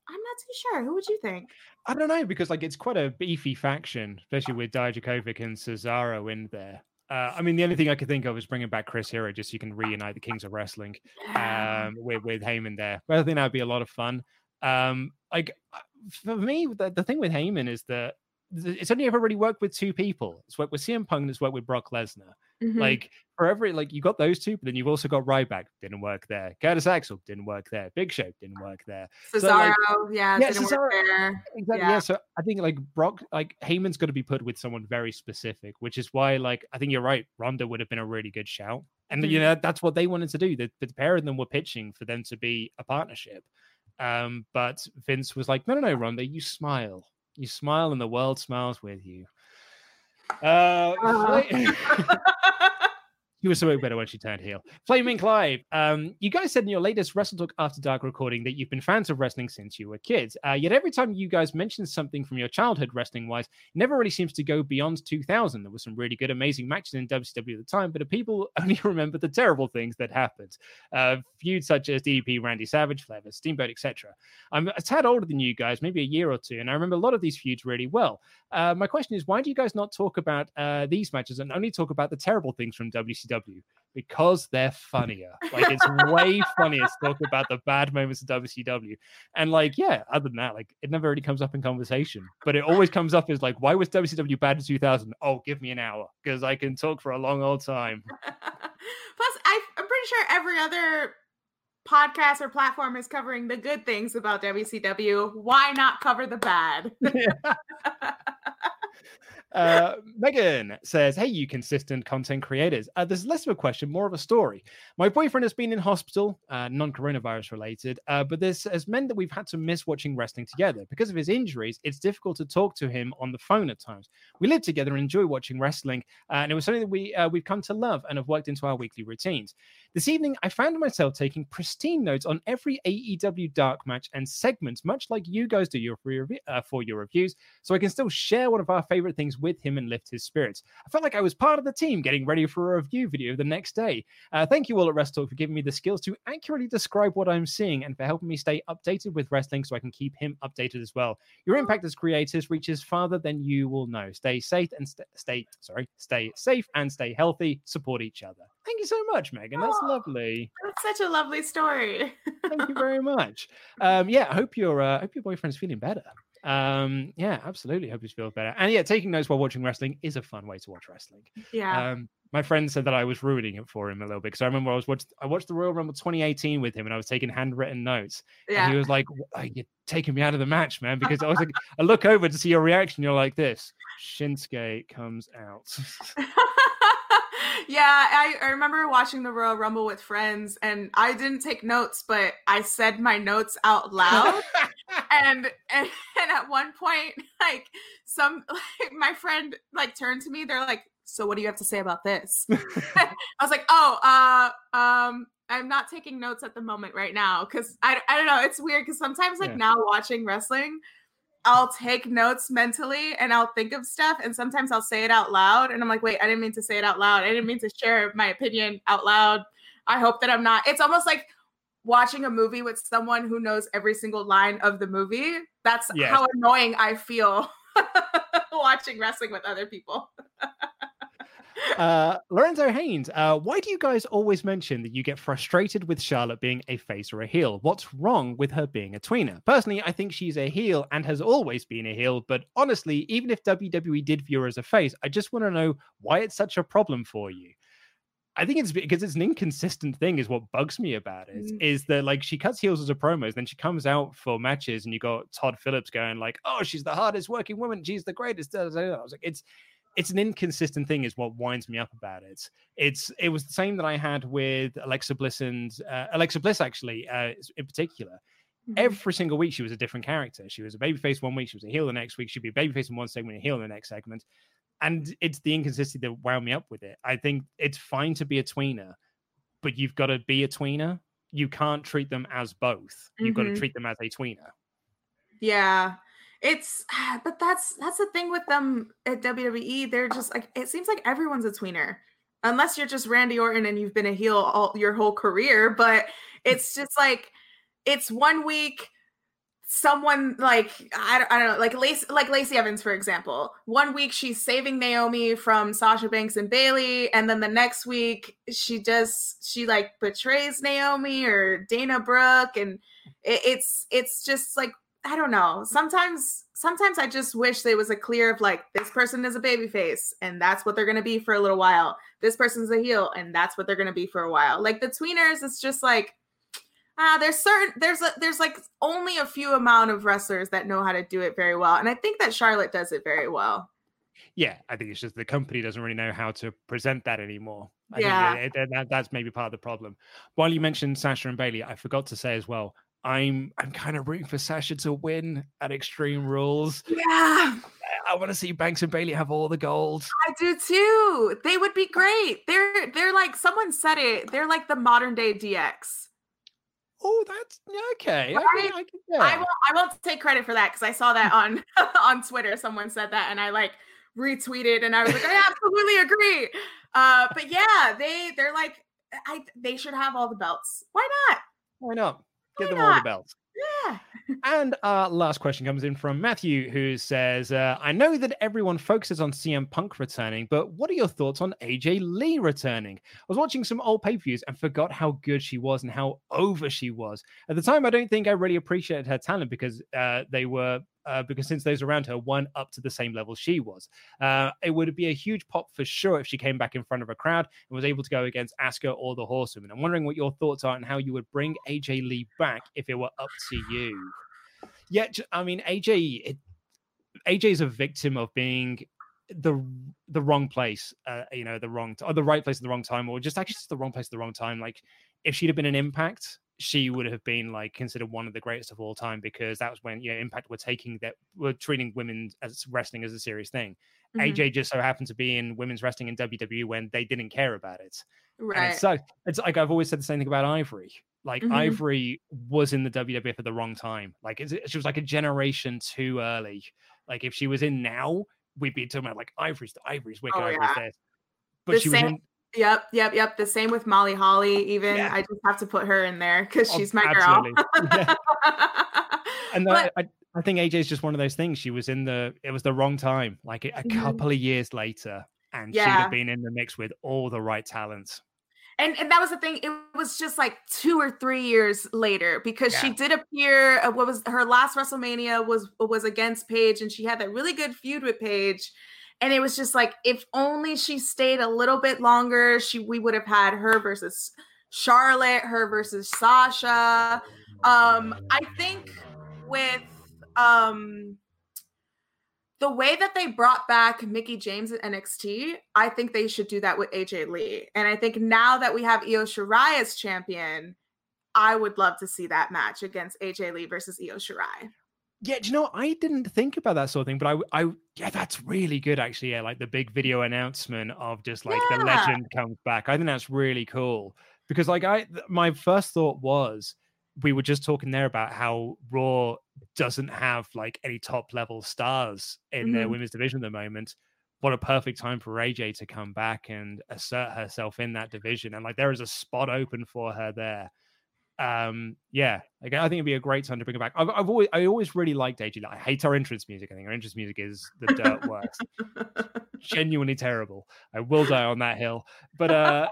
I'm not too sure. Who would you think? I don't know because like it's quite a beefy faction, especially with Dijakovic and Cesaro in there. Uh, I mean, the only thing I could think of is bringing back Chris Hero just so you can reunite the Kings of Wrestling um, with with Heyman there. But I think that would be a lot of fun. Um, like uh, for me, the, the thing with Heyman is that it's only ever really worked with two people. It's worked with CM Punk and it's worked with Brock Lesnar. Mhm. Like for every like you got those two, but then you've also got Ryback, didn't work there. Curtis Axel didn't work there. Big Show didn't work there. So, Cesaro, like- yeah, yeah, didn't Cesaro- work there. Exactly. Yeah. So I think like Brock, like Heyman's got to be put with someone very specific, which is why like I think you're right. Ronda would have been a really good shout, and you Mhm. know that's what they wanted to do. The, the pair of them were pitching for them to be a partnership, um, but Vince was like, no, no, no, Ronda, you smile, you smile, and the world smiles with you. Uh, She was so much better when she turned heel. Flaming Clive, um, you guys said in your latest Wrestle Talk After Dark recording that you've been fans of wrestling since you were kids. Uh, yet every time you guys mention something from your childhood wrestling wise, it never really seems to go beyond 2000. There were some really good, amazing matches in WCW at the time, but people only remember the terrible things that happened. Uh, feuds such as DDP, Randy Savage, Flair, Steamboat, etc. I'm a tad older than you guys, maybe a year or two, and I remember a lot of these feuds really well. Uh, my question is, why do you guys not talk about uh, these matches and only talk about the terrible things from WCW? Because they're funnier. Like it's way funnier to talk about the bad moments of WCW. And like, yeah, other than that, like it never really comes up in conversation. But it always comes up as like, why was WCW bad in 2000? Oh, give me an hour because I can talk for a long old time. Plus, I, I'm pretty sure every other podcast or platform is covering the good things about WCW. Why not cover the bad? Uh, Megan says, Hey, you consistent content creators. Uh, there's less of a question, more of a story. My boyfriend has been in hospital, uh, non coronavirus related, uh, but this has meant that we've had to miss watching wrestling together. Because of his injuries, it's difficult to talk to him on the phone at times. We live together and enjoy watching wrestling, uh, and it was something that we, uh, we've come to love and have worked into our weekly routines. This evening, I found myself taking pristine notes on every AEW dark match and segments, much like you guys do your your, for your reviews, so I can still share one of our favorite things with him and lift his spirits. I felt like I was part of the team getting ready for a review video the next day. Uh, thank you all at Wrestle Talk for giving me the skills to accurately describe what I'm seeing and for helping me stay updated with wrestling so I can keep him updated as well. Your impact as creators reaches farther than you will know. Stay safe and st- stay sorry, stay safe and stay healthy. Support each other. Thank you so much, Megan. That's lovely. That's such a lovely story. Thank you very much. Um, yeah, I hope your uh, I hope your boyfriend's feeling better. Um, yeah, absolutely. Hope you feel better. And yeah, taking notes while watching wrestling is a fun way to watch wrestling. Yeah. Um, my friend said that I was ruining it for him a little bit because I remember I was watched I watched the Royal Rumble 2018 with him and I was taking handwritten notes. Yeah. And he was like, "You're taking me out of the match, man." Because I was like, I look over to see your reaction. You're like this. Shinsuke comes out. yeah, I, I remember watching the Royal Rumble with friends, and I didn't take notes, but I said my notes out loud. and, and and at one point, like some like my friend like turned to me, they're like, "So what do you have to say about this?" I was like, "Oh, uh, um." I'm not taking notes at the moment right now because I, I don't know. It's weird because sometimes, like Yeah. now watching wrestling, I'll take notes mentally and I'll think of stuff and sometimes I'll say it out loud and I'm like, wait, I didn't mean to say it out loud. I didn't mean to share my opinion out loud. I hope that I'm not. It's almost like watching a movie with someone who knows every single line of the movie. That's Yes. how annoying I feel watching wrestling with other people. uh, Lorenzo Haynes, uh, why do you guys always mention that you get frustrated with Charlotte being a face or a heel? What's wrong with her being a tweener? Personally, I think she's a heel and has always been a heel, but honestly, even if WWE did view her as a face, I just want to know why it's such a problem for you. I think it's because it's an inconsistent thing, is what bugs me about it. Mm. Is that like she cuts heels as a promos, then she comes out for matches, and you got Tom Phillips going like, "Oh, she's the hardest working woman, she's the greatest." I was like, it's it's an inconsistent thing, is what winds me up about it. It's it was the same that I had with Alexa Bliss and uh, Alexa Bliss actually, uh, in particular. Every single week, she was a different character. She was a babyface one week, she was a heel the next week. She'd be a babyface in one segment, and a heel in the next segment and it's the inconsistency that wound me up with it. I think it's fine to be a tweener, but you've got to be a tweener. You can't treat them as both. You've got to mm-hmm. treat them as a tweener. Yeah. It's but that's that's the thing with them at WWE. They're just like it seems like everyone's a tweener. Unless you're just Randy Orton and you've been a heel all your whole career, but it's just like it's one week someone like I, don't- I don't know like Lacey like Lacey Evans for example. One week she's saving Naomi from Sasha Banks and Bayley and then the next week she just she like betrays Naomi or Dana Brooke and it, it's it's just like I don't know. Sometimes sometimes I just wish there was a clear of like this person is a baby face and that's what they're gonna be for a little while. This person's a heel and that's what they're gonna be for a while. Like the tweeners it's just like uh, there's certain there's a there's like only a few amount of wrestlers that know how to do it very well, and I think that Charlotte does it very well. Yeah, I think it's just the company doesn't really know how to present that anymore. I Yeah. think it- it- that, that's maybe part of the problem. While you mentioned Sasha and Bayley, I forgot to say as well. I'm I'm kind of rooting for Sasha to win at Extreme Rules. Yeah, I want to see Banks and Bayley have all the gold. I do too. They would be great. They're they're like someone said it. They're like the modern day DX. Oh, that's okay. I, can- I, can- yeah. I won't I won't take credit for that because I saw that on on Twitter. Someone said that, and I like retweeted, and I was like, I absolutely agree. Uh, but yeah, they they're like I they should have all the belts. Why not? Why not? Give Why them all the belts. Yeah. And our last question comes in from Matthew, who says, uh, I know that everyone focuses on CM Punk returning, but what are your thoughts on AJ Lee returning? I was watching some old pay per views and forgot how good she was and how over she was. At the time, I don't think I really appreciated her talent because uh, they were. Uh, because since those around her weren't up to the same level she was, uh, it would be a huge pop for sure if she came back in front of a crowd and was able to go against Asuka or the Horsewomen. I'm wondering what your thoughts are and how you would bring AJ Lee back if it were up to you. Yeah, I mean AJ. AJ is a victim of being the the wrong place. Uh, you know, the wrong t- or the right place at the wrong time, or just actually just the wrong place at the wrong time. Like if she'd have been an Impact, she would have been like considered one of the greatest of all time because that was when you know Impact were taking that were treating women as wrestling as a serious thing. Mhm. AJ just so happened to be in women's wrestling in WWE when they didn't care about it. And Right. it sucked. It's like I've always said the same thing about Ivory. Like Mhm. Ivory was in the WWF at the wrong time. Like it's- she was like a generation too early. Like if she was in now, we'd be talking about like Ivory's the Ivory's wicked, Oh, Ivory's yeah. But the she was in Yep, yep, yep. The same with Molly Holly. Even Yeah. I just have to put her in there because Oh, she's my absolutely. girl. Yeah. and But- I, I, think AJ is just one of those things. She was in the it was the wrong time. Like a, Mhm. couple of years later, and she'd have been in the mix with all the right talent. and and that was the thing. It was just like two or three years later because yeah. she did appear. Uh, what was her last WrestleMania was was against Paige, and she had that really good feud with Paige. And it was just like if only she stayed a little bit longer, she we would have had her versus Charlotte, her versus Sasha. Um, I think with um the way that they brought back Mickie James at NXT, I think they should do that with AJ Lee. And I think now that we have Io Shirai as champion, I would love to see that match against AJ Lee versus Io Shirai. Yeah, do you know I didn't think about that sort of thing, but I, I, yeah, that's really good actually. Yeah, like the big video announcement of just like yeah. the legend comes back. I think that's really cool because like I, my first thought was we were just talking there about how Raw doesn't have like any top level stars in mm-hmm. their women's division at the moment. What a perfect time for AJ to come back and assert herself in that division. And like there is a spot open for her there. Um, yeah, like, I think it'd be a great time to bring her back. I've, I've always, I always really liked AJ. Like, I hate her entrance music. I think her entrance music is the dirt worst, genuinely terrible. I will die on that hill. But uh,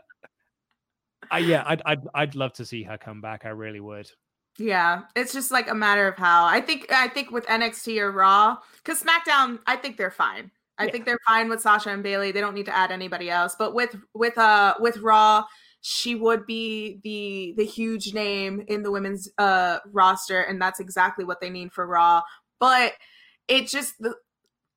I, yeah, I'd, I'd I'd love to see her come back. I really would. Yeah, it's just like a matter of how. I think I think with NXT or Raw, because SmackDown, I think they're fine. I yeah. think they're fine with Sasha and Bayley. They don't need to add anybody else. But with with uh with Raw, she would be the the huge name in the women's uh roster, and that's exactly what they need for Raw. But it just the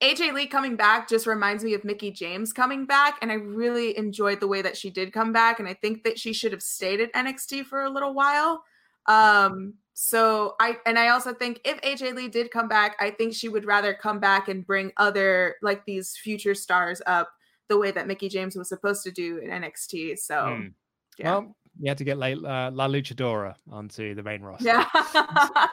AJ Lee coming back just reminds me of Mickie James coming back, and I really enjoyed the way that she did come back. And I think that she should have stayed at NXT for a little while. Um, so I and I also think if AJ Lee did come back, I think she would rather come back and bring other like these future stars up the way that Mickie James was supposed to do in NXT. So mm. Yeah. Well, you had to get like uh, La Luchadora onto the main roster. Yeah.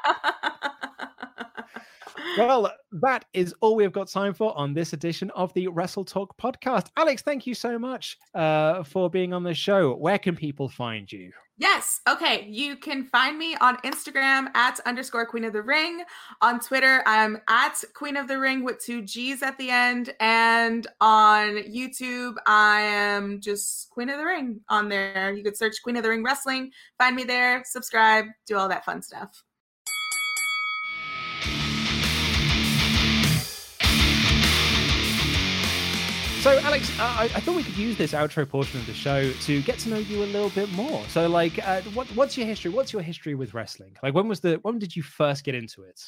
well, that is all we've got time for on this edition of the Wrestle Talk podcast. Alex, thank you so much uh, for being on the show. Where can people find you? Yes. Okay. You can find me on Instagram at underscore Queen of the Ring. On Twitter, I'm at Queen of the Ring with two G's at the end. And on YouTube, I am just Queen of the Ring on there. You could search Queen of the Ring Wrestling, find me there, subscribe, do all that fun stuff. So, Alex, I, I, thought we could use this outro portion of the show to get to know you a little bit more. So, like, uh, what, what's your history? What's your history with wrestling? Like, when was the when did you first get into it?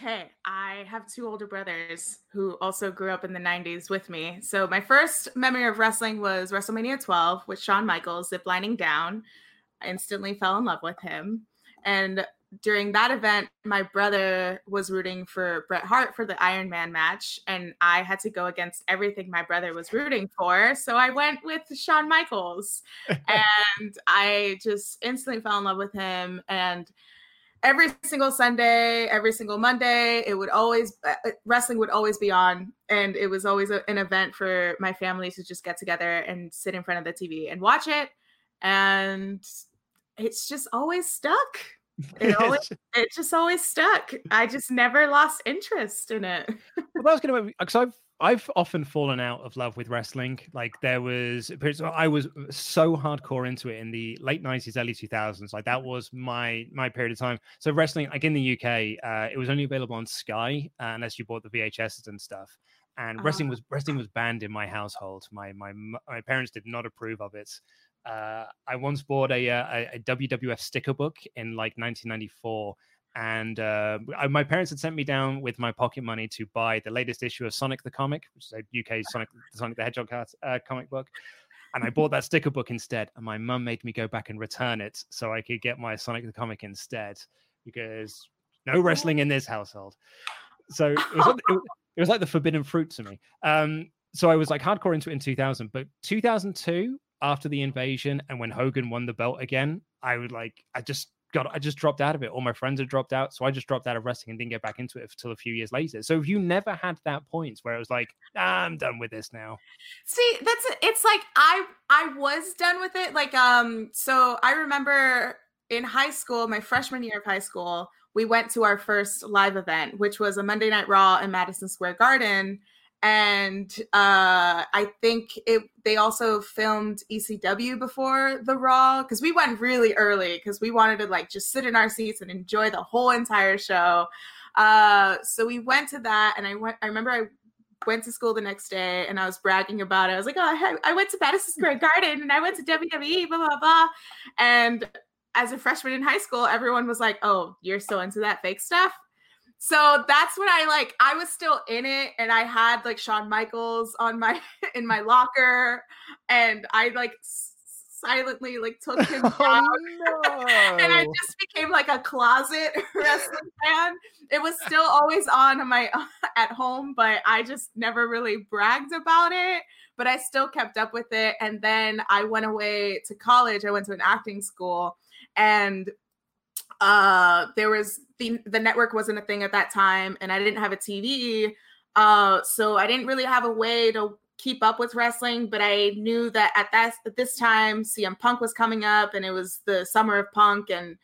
Okay, I have two older brothers who also grew up in the 90s with me. So, my first memory of wrestling was WrestleMania 12 with Shawn Michaels ziplining down. I instantly fell in love with him. And during that event, my brother was rooting for Bret Hart for the Iron Man match, and I had to go against everything my brother was rooting for. So I went with Shawn Michaels, and I just instantly fell in love with him. And every single Sunday, every single Monday, it would always uh, uh, wrestling would always be on, and it was always a, an event for my family to just get together and sit in front of the TV and watch it. And it's just always stuck it always it just always stuck. I just never lost interest in it. well, I was going to because I've I've often fallen out of love with wrestling. Like there was, I was so hardcore into it in the late nineties, early two thousands. Like that was my my period of time. So wrestling, like in the UK, uh, it was only available on Sky uh, unless you bought the VHSs and stuff. And wrestling ah. was wrestling was banned in my household. My my my parents did not approve of it. Uh, I once bought a, uh, a, a, WWF sticker book in like 1994, and uh, I, my parents had sent me down with my pocket money to buy the latest issue of Sonic the Comic, which is a UK Sonic Sonic the Hedgehog uh, comic book. And I bought that sticker book instead, and my mum made me go back and return it so I could get my Sonic the Comic instead, because no wrestling in this household. So it was, it, it was like the forbidden fruit to me. Um, so I was like hardcore into it in 2000, but 2002 after the invasion and when Hogan won the belt again, I would like I just got I just dropped out of it. All my friends had dropped out, so I just dropped out of wrestling and didn't get back into it until a few years later. So you never had that point where it was like, ah, I'm done with this now. See, that's it's like I I was done with it. Like um, so I remember in high school, my freshman year of high school, we went to our first live event, which was a Monday Night Raw in Madison Square Garden and uh, I think it. They also filmed ECW before the Raw because we went really early because we wanted to like just sit in our seats and enjoy the whole entire show. Uh, so we went to that, and I went. I remember I went to school the next day and I was bragging about it. I was like, oh, I, I went to Madison Square Garden and I went to WWE, blah, blah, blah. And as a freshman in high school, everyone was like, oh, you're so into that fake stuff. So that's when I like I was still in it and I had like Shawn Michaels on my in my locker and I like silently like took him oh, down. Oh, no. and I just became like a closet wrestling fan. It was still always on my at home, but I just never really bragged about it. But I still kept up with it. And then I went away to college. I went to an acting school and uh there was the the network wasn't a thing at that time and I didn't have a TV. Uh so I didn't really have a way to keep up with wrestling, but I knew that at that at this time CM Punk was coming up and it was the summer of Punk and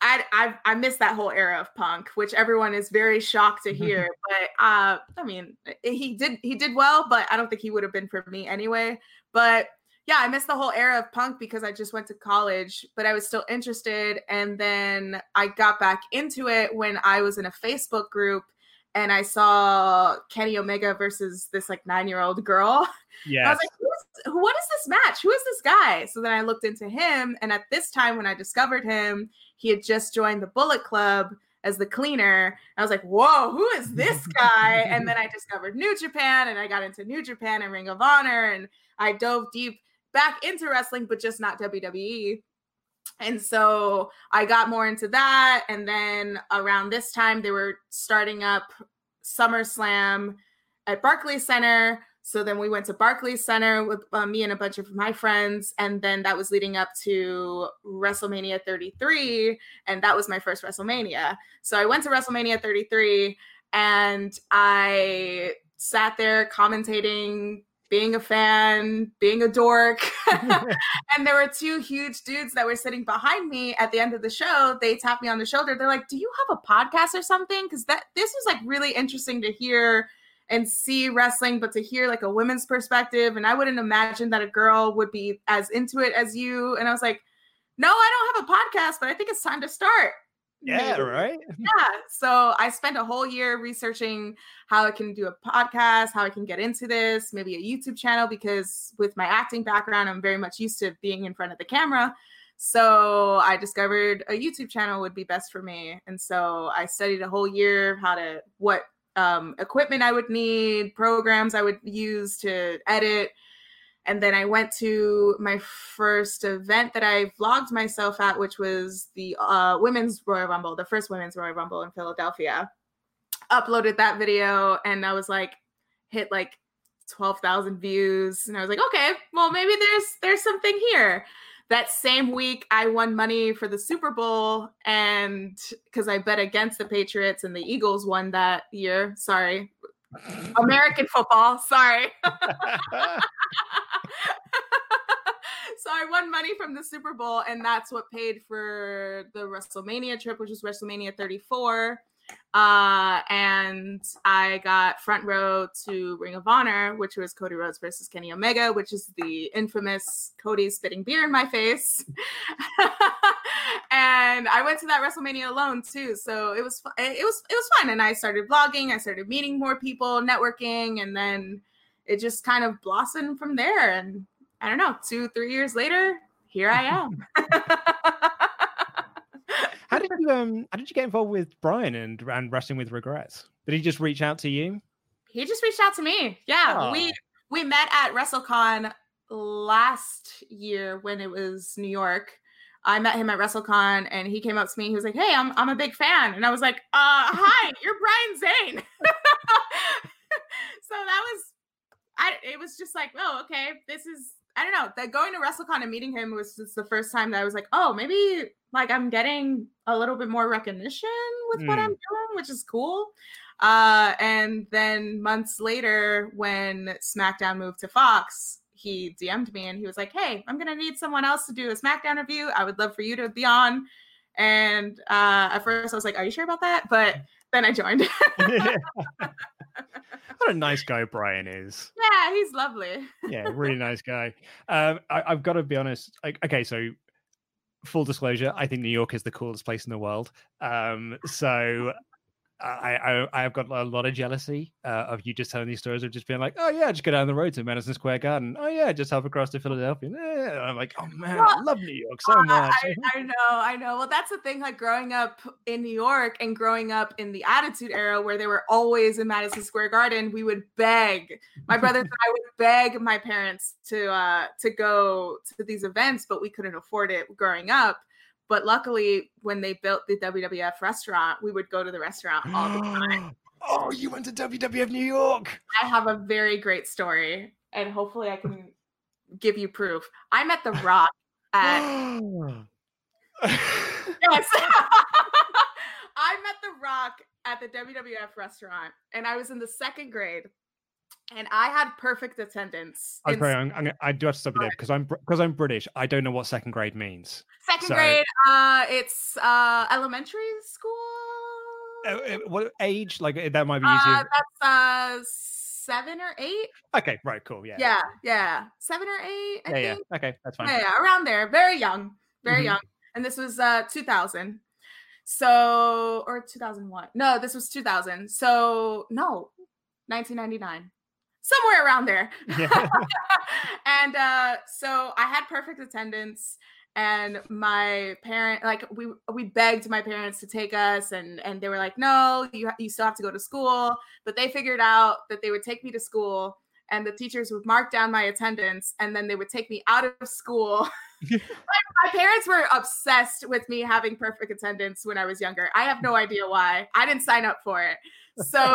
I I I missed that whole era of Punk, which everyone is very shocked to hear. but uh I mean, he did he did well, but I don't think he would have been for me anyway. But yeah, I missed the whole era of punk because I just went to college, but I was still interested. And then I got back into it when I was in a Facebook group and I saw Kenny Omega versus this like nine year old girl. Yeah. I was like, Who's, what is this match? Who is this guy? So then I looked into him. And at this time, when I discovered him, he had just joined the Bullet Club as the cleaner. I was like, whoa, who is this guy? and then I discovered New Japan and I got into New Japan and Ring of Honor and I dove deep back into wrestling, but just not WWE. And so I got more into that. And then around this time, they were starting up SummerSlam at Barclays Center. So then we went to Barclays Center with uh, me and a bunch of my friends. And then that was leading up to WrestleMania 33. And that was my first WrestleMania. So I went to WrestleMania 33 and I sat there commentating being a fan, being a dork. and there were two huge dudes that were sitting behind me at the end of the show. They tapped me on the shoulder. They're like, "Do you have a podcast or something?" Cuz that this was like really interesting to hear and see wrestling, but to hear like a women's perspective and I wouldn't imagine that a girl would be as into it as you. And I was like, "No, I don't have a podcast, but I think it's time to start." Yeah, right. Yeah. So I spent a whole year researching how I can do a podcast, how I can get into this, maybe a YouTube channel, because with my acting background, I'm very much used to being in front of the camera. So I discovered a YouTube channel would be best for me. And so I studied a whole year how to what um, equipment I would need, programs I would use to edit, and then I went to my first event that I vlogged myself at, which was the uh, Women's Royal Rumble, the first Women's Royal Rumble in Philadelphia. Uploaded that video, and I was like, hit like twelve thousand views, and I was like, okay, well maybe there's there's something here. That same week, I won money for the Super Bowl, and because I bet against the Patriots and the Eagles won that year. Sorry, American football. Sorry. so I won money from the Super Bowl, and that's what paid for the WrestleMania trip, which was WrestleMania 34. Uh, and I got front row to Ring of Honor, which was Cody Rhodes versus Kenny Omega, which is the infamous Cody spitting beer in my face. and I went to that WrestleMania alone too, so it was it was it was fun. And I started vlogging, I started meeting more people, networking, and then it just kind of blossomed from there. And I don't know, two three years later, here I am. how did you um how did you get involved with Brian and and wrestling with regrets? Did he just reach out to you? He just reached out to me. Yeah, oh. we we met at WrestleCon last year when it was New York. I met him at WrestleCon and he came up to me. He was like, "Hey, I'm I'm a big fan," and I was like, "Uh, hi, you're Brian Zane." so that was, I. It was just like, oh, okay, this is. I don't know. That going to WrestleCon and meeting him was just the first time that I was like, oh, maybe like I'm getting a little bit more recognition with mm. what I'm hmm. doing, which is cool. Uh, and then months later, when SmackDown moved to Fox, he DM'd me and he was like, "Hey, I'm gonna need someone else to do a SmackDown review. I would love for you to be on." And uh, at first, I was like, "Are you sure about that?" But then I joined. what a nice guy Brian is. Yeah, he's lovely. yeah, really nice guy. Um, I, have got to be honest. Like, okay, so full disclosure, I think New York is the coolest place in the world. Um, so I, I I have got a lot of jealousy uh, of you just telling these stories of just being like, oh yeah, just go down the road to Madison Square Garden. Oh yeah, just hop across to Philadelphia. Yeah. I'm like, oh man, well, I love New York so much. I, I, know, I know. Well, that's the thing. Like growing up in New York and growing up in the Attitude Era, where they were always in Madison Square Garden, we would beg. My brothers and I would beg my parents to uh to go to these events, but we couldn't afford it growing up. But luckily, when they built the WWF restaurant, we would go to the restaurant all the time. oh, you went to WWF New York. I have a very great story, and hopefully, I can give you proof. I met The Rock at. yes. I met The Rock at the WWF restaurant, and I was in the second grade and I had perfect attendance. I'm sorry, I'm, I'm, i do have to stop you there because I'm because I'm British. I don't know what second grade means. Second so, grade, uh, it's uh, elementary school. Uh, what age? Like eh, that might be easier. Uh, that's uh seven or eight. Okay, right, cool, yeah, yeah, yeah, seven or eight. I yeah, think. yeah, okay, that's fine. Yeah, yeah, around there, very young, very mm-hmm. young, and this was uh 2000. So or 2001. No, this was 2000. So no, 1999 somewhere around there. Yeah. and uh, so I had perfect attendance and my parent like we we begged my parents to take us and and they were like no you you still have to go to school but they figured out that they would take me to school and the teachers would mark down my attendance and then they would take me out of school my, my, parents were obsessed with me having perfect attendance when i was younger. I have no idea why. I didn't sign up for it. So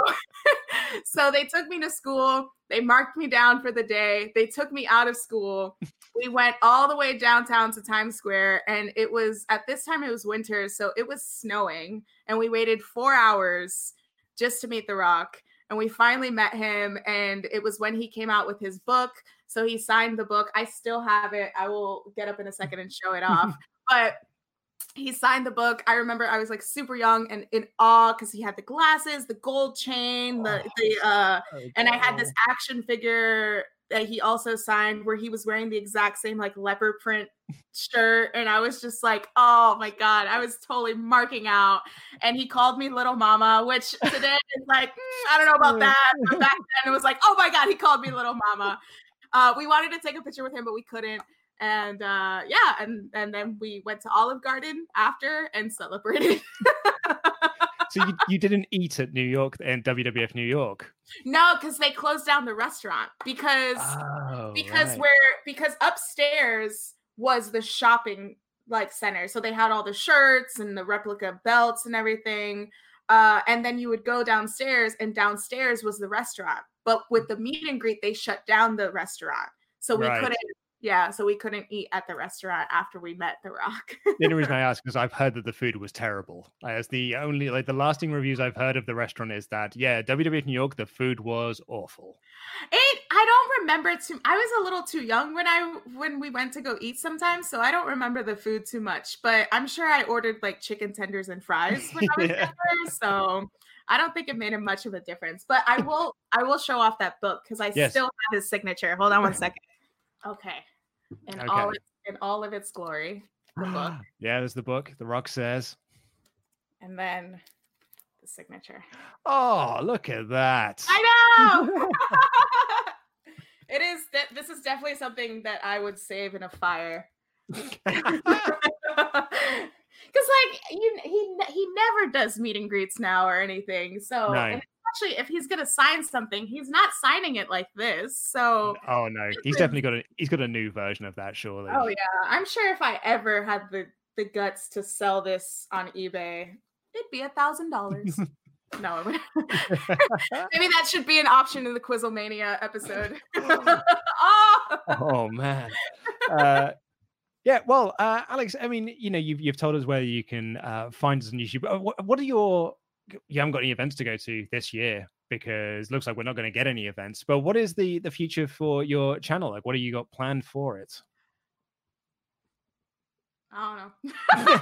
so they took me to school. They marked me down for the day. They took me out of school. We went all the way downtown to times square and it was at this time it was winter so it was snowing and we waited four hours just to meet the rock and we finally met him and it was when he came out with his book so he signed the book i still have it i will get up in a second and show it off but he signed the book. I remember I was like super young and in awe because he had the glasses, the gold chain, the oh, the uh, and I had this action figure that he also signed where he was wearing the exact same like leopard print shirt and I was just like, "Oh my god, I was totally marking out." And he called me little mama, which today is like, mm, I don't know about that. But back then it was like, "Oh my god, he called me little mama." Uh, we wanted to take a picture with him, but we couldn't. And uh yeah and and then we went to olive garden after and celebrated. So you, you didn't eat at new york and wwf new york? No because they closed down the restaurant because oh, because right. where because upstairs was the shopping like center. So they had all the shirts and the replica belts and everything. Uh, and then you would go downstairs and downstairs was the restaurant but with the meet and greet they shut down the restaurant so we right. couldn't yeah, so we couldn't eat at the restaurant after we met The Rock. the only reason I ask is I've heard that the food was terrible. As the only like the lasting reviews I've heard of the restaurant is that yeah, WWF New York, the food was awful. It I don't remember too. I was a little too young when I when we went to go eat sometimes, so I don't remember the food too much. But I'm sure I ordered like chicken tenders and fries when I was yeah. younger, so. I don't think it made him much of a difference, but I will I will show off that book because I yes. still have his signature. Hold on one second. Okay. In okay. all its, in all of its glory. The ah, book. yeah, there's the book. The Rock says. And then the signature. Oh, look at that. I know. it is that this is definitely something that I would save in a fire. Because like you, he he never does meet and greets now or anything. So no actually, if he's gonna sign something, he's not signing it like this. So oh no, he's definitely got a he's got a new version of that, surely. Oh yeah, I'm sure if I ever had the the guts to sell this on eBay, it'd be a thousand dollars. No, maybe that should be an option in the Quizzlemania episode. oh! oh man. Uh, yeah, well, uh, Alex, I mean, you know, you've you've told us where you can uh, find us on YouTube. What, what are your you haven't got any events to go to this year because looks like we're not going to get any events. But what is the the future for your channel? Like, what do you got planned for it? I don't know.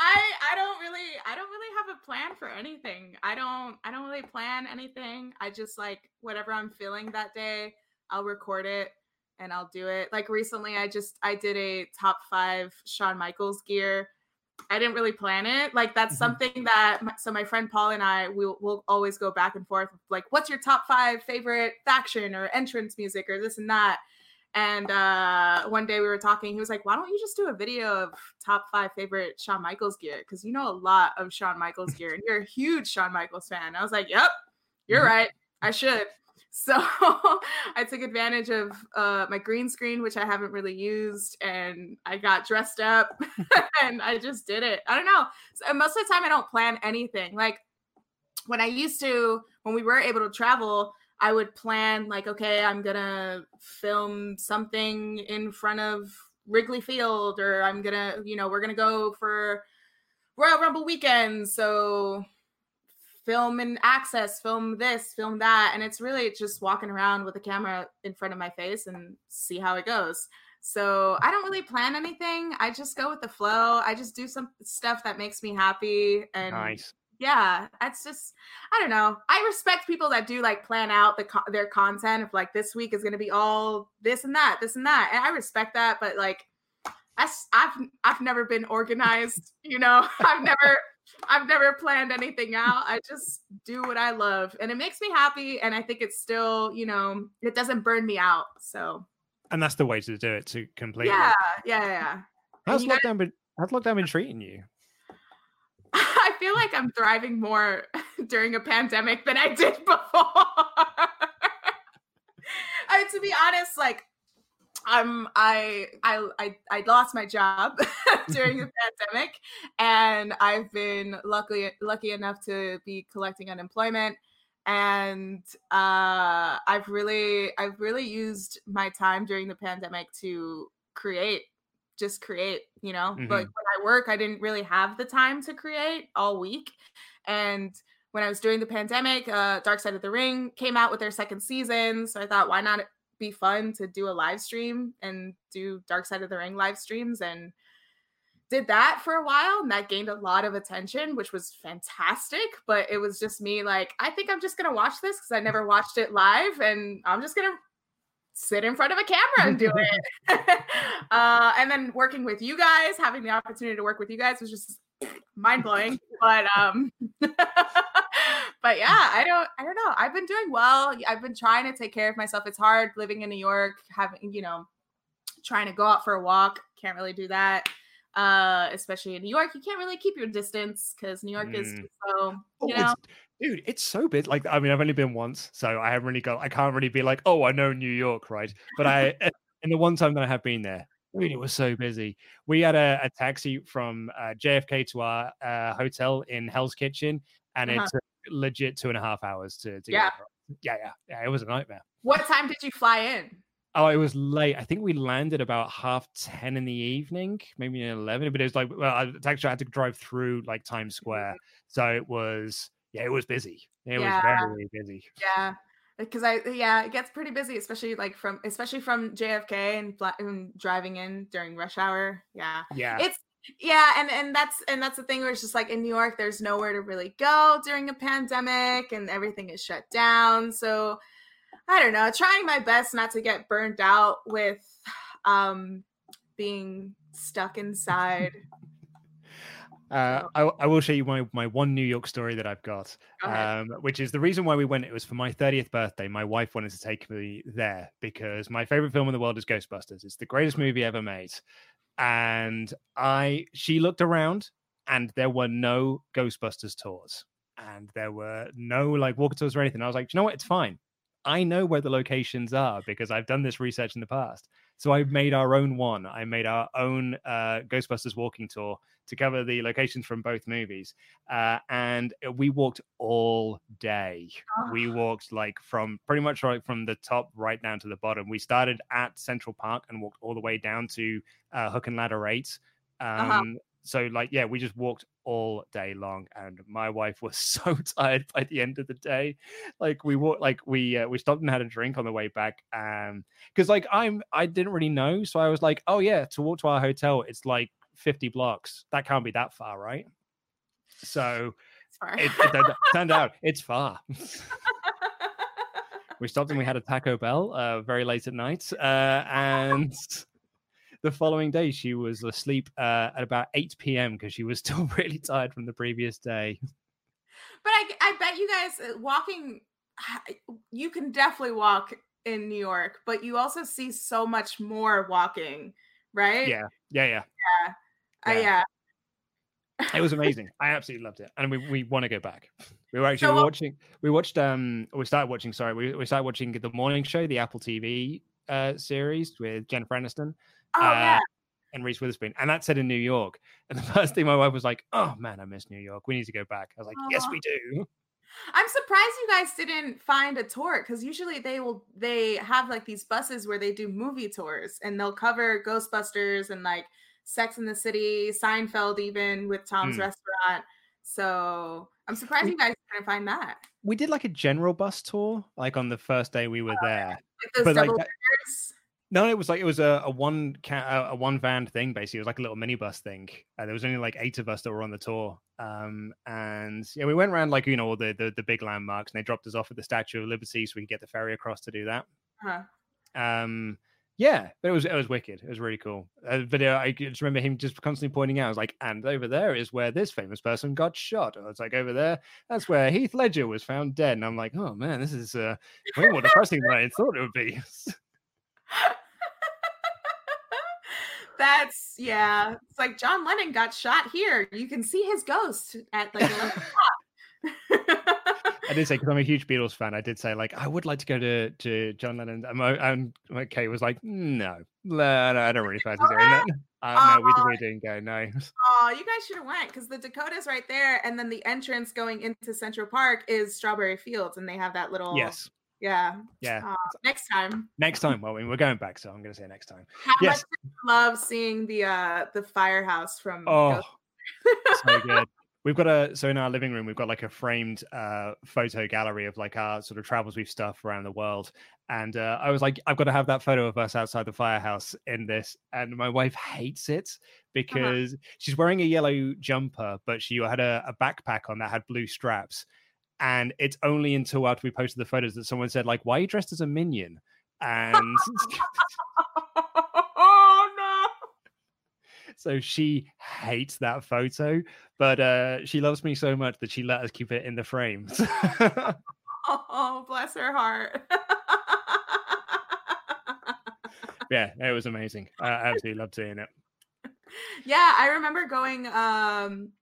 I I don't really I don't really have a plan for anything. I don't I don't really plan anything. I just like whatever I'm feeling that day, I'll record it and I'll do it. Like recently I just I did a top 5 Shawn Michaels gear. I didn't really plan it. Like that's mm-hmm. something that my, so my friend Paul and I will will always go back and forth like what's your top 5 favorite faction or entrance music or this and that. And uh, one day we were talking, he was like, Why don't you just do a video of top five favorite Shawn Michaels gear? Because you know a lot of Shawn Michaels gear and you're a huge Shawn Michaels fan. I was like, Yep, you're mm-hmm. right. I should. So I took advantage of uh, my green screen, which I haven't really used, and I got dressed up and I just did it. I don't know. So most of the time, I don't plan anything. Like when I used to, when we were able to travel, I would plan like, okay, I'm gonna film something in front of Wrigley Field, or I'm gonna, you know, we're gonna go for Royal Rumble weekend. So film and access, film this, film that. And it's really just walking around with a camera in front of my face and see how it goes. So I don't really plan anything. I just go with the flow. I just do some stuff that makes me happy and nice yeah that's just i don't know i respect people that do like plan out the co- their content of like this week is going to be all this and that this and that and i respect that but like i've i've never been organized you know i've never i've never planned anything out. I just do what i love and it makes me happy and i think it's still you know it doesn't burn me out so. And that's the way to do it to completely yeah yeah yeah how's lockdown gotta... been how's lockdown been treating you? I feel like I'm thriving more during a pandemic than I did before. I, mean, to be honest, like um I I I I lost my job during the pandemic and I've been luckily lucky enough to be collecting unemployment and uh I've really I've really used my time during the pandemic to create just create, you know. Mm-hmm. But when I work, I didn't really have the time to create all week. And when I was doing the pandemic, uh, Dark Side of the Ring came out with their second season. So I thought, why not be fun to do a live stream and do Dark Side of the Ring live streams and did that for a while and that gained a lot of attention which was fantastic but it was just me like i think i'm just gonna watch this because i never watched it live and i'm just gonna sit in front of a camera and do it. uh, and then working with you guys, having the opportunity to work with you guys was just mind blowing. but um, but yeah, I don't, I don't know. I've been doing well. I've been trying to take care of myself. It's hard living in New York, having you know, trying to go out for a walk. Can't really do that. Uh, especially in New York, you can't really keep your distance because New York mm. is so you oh, know dude, it's so big. Like, I mean, I've only been once, so I haven't really got. I can't really be like, oh, I know New York, right? But I, in the one time that I have been there, I mean, it was so busy. We had a, a taxi from uh, JFK to our uh, hotel in Hell's Kitchen, and uh-huh. it took legit two and a half hours to, to yeah. yeah, yeah, yeah. It was a nightmare. What time did you fly in? Oh, it was late. I think we landed about half ten in the evening, maybe eleven. But it was like, well, I, actually, I had to drive through like Times Square, so it was yeah, it was busy. It yeah. was very busy. Yeah. Because I yeah, it gets pretty busy, especially like from especially from JFK and, and driving in during rush hour. Yeah. Yeah. It's yeah, and and that's and that's the thing where it's just like in New York, there's nowhere to really go during a pandemic, and everything is shut down. So I don't know, trying my best not to get burned out with um being stuck inside uh, I, I, will show you my, my one New York story that I've got, um, which is the reason why we went. It was for my 30th birthday. My wife wanted to take me there because my favorite film in the world is Ghostbusters. It's the greatest movie ever made. And I, she looked around and there were no Ghostbusters tours and there were no like walk tours or anything. I was like, you know what? It's fine. I know where the locations are because I've done this research in the past. So I made our own one. I made our own uh, Ghostbusters walking tour to cover the locations from both movies. Uh, and we walked all day. Oh. We walked like from pretty much right from the top right down to the bottom. We started at Central Park and walked all the way down to uh, Hook and Ladder 8. Uh-huh. Um, uh-huh. So, like, yeah, we just walked all day long, and my wife was so tired by the end of the day. Like, we walked, like, we uh, we stopped and had a drink on the way back, um, because like I'm I didn't really know, so I was like, oh yeah, to walk to our hotel, it's like 50 blocks. That can't be that far, right? So far. it, it turned out it's far. we stopped and we had a Taco Bell uh, very late at night, uh, and the following day she was asleep uh, at about 8 p.m. because she was still really tired from the previous day. But I, I bet you guys uh, walking, you can definitely walk in New York, but you also see so much more walking, right? Yeah, yeah, yeah, yeah, uh, yeah. yeah. it was amazing. I absolutely loved it, and we, we want to go back. We were actually so, watching. We watched. Um, we started watching. Sorry, we, we started watching the morning show, the Apple TV uh series with Jennifer Aniston. Oh uh, yeah. And Reese Witherspoon, and that said in New York. And the first thing my wife was like, "Oh man, I miss New York. We need to go back." I was like, Aww. "Yes, we do." I'm surprised you guys didn't find a tour because usually they will they have like these buses where they do movie tours and they'll cover Ghostbusters and like Sex in the City, Seinfeld, even with Tom's mm. Restaurant. So I'm surprised we, you guys couldn't find that. We did like a general bus tour, like on the first day we were oh, there. Like but like, no, it was like it was a, a one ca- a one van thing basically. It was like a little minibus thing. Uh, there was only like eight of us that were on the tour, um, and yeah, we went around like you know all the, the the big landmarks, and they dropped us off at the Statue of Liberty so we could get the ferry across to do that. Uh-huh. Um, yeah, but it was it was wicked. It was really cool. Uh, but uh, I just remember him just constantly pointing out. I was like, and over there is where this famous person got shot. And it's like over there, that's where Heath Ledger was found dead. And I'm like, oh man, this is uh, way more depressing than I thought it would be. That's yeah. It's like John Lennon got shot here. You can see his ghost at like I did say because I'm a huge Beatles fan. I did say like I would like to go to to John Lennon. And, and my Kate was like, no, no, no I don't really fancy doing that. Uh, no, we, we didn't go. No. Oh, you guys should have went because the Dakota's right there, and then the entrance going into Central Park is Strawberry Fields, and they have that little yes yeah. Yeah. Uh, next time. Next time. Well, I mean, we're going back, so I'm going to say next time. How yes. love seeing the uh the firehouse from. Oh, so good. We've got a so in our living room we've got like a framed uh photo gallery of like our sort of travels we've stuff around the world, and uh, I was like I've got to have that photo of us outside the firehouse in this, and my wife hates it uh-huh. because uh-huh. she's wearing a yellow jumper, but she had a, a backpack on that had blue straps, and it's only until after we posted the photos that someone said, like, why are you dressed as a minion? And oh no. So she hates that photo, but uh she loves me so much that she let us keep it in the frames. oh, bless her heart. yeah, it was amazing. I absolutely loved seeing it. Yeah, I remember going um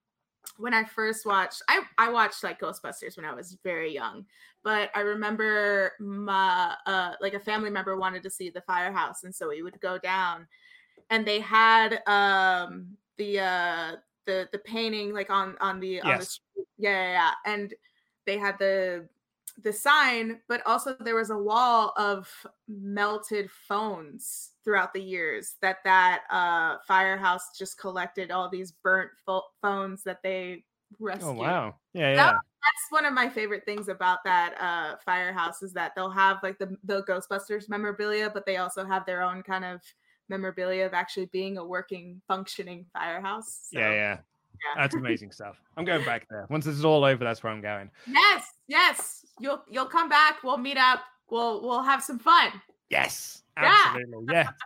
when I first watched, I I watched like Ghostbusters when I was very young, but I remember my uh like a family member wanted to see the firehouse, and so we would go down, and they had um the uh the the painting like on on the on the street. Yeah, yeah, yeah, and they had the the sign, but also there was a wall of melted phones throughout the years that that uh, firehouse just collected all these burnt fo- phones that they oh, rescued. Oh wow! Yeah, yeah. That, that's one of my favorite things about that uh, firehouse is that they'll have like the the Ghostbusters memorabilia, but they also have their own kind of memorabilia of actually being a working, functioning firehouse. So. Yeah, yeah. Yeah. That's amazing stuff. I'm going back there. Once this is all over, that's where I'm going. Yes, yes. You'll you'll come back. We'll meet up. We'll we'll have some fun. Yes, absolutely. Yeah. yeah.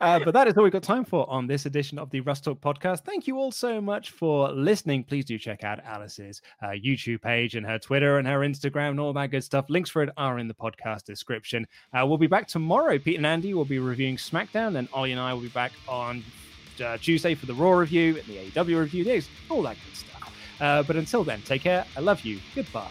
Uh, but that is all we've got time for on this edition of the Wrestle Talk podcast. Thank you all so much for listening. Please do check out Alice's uh, YouTube page and her Twitter and her Instagram and all that good stuff. Links for it are in the podcast description. Uh, we'll be back tomorrow. Pete and Andy will be reviewing SmackDown, and Ollie and I will be back on uh, Tuesday for the Raw review and the AEW review. There's all that good stuff. Uh, but until then, take care. I love you. Goodbye.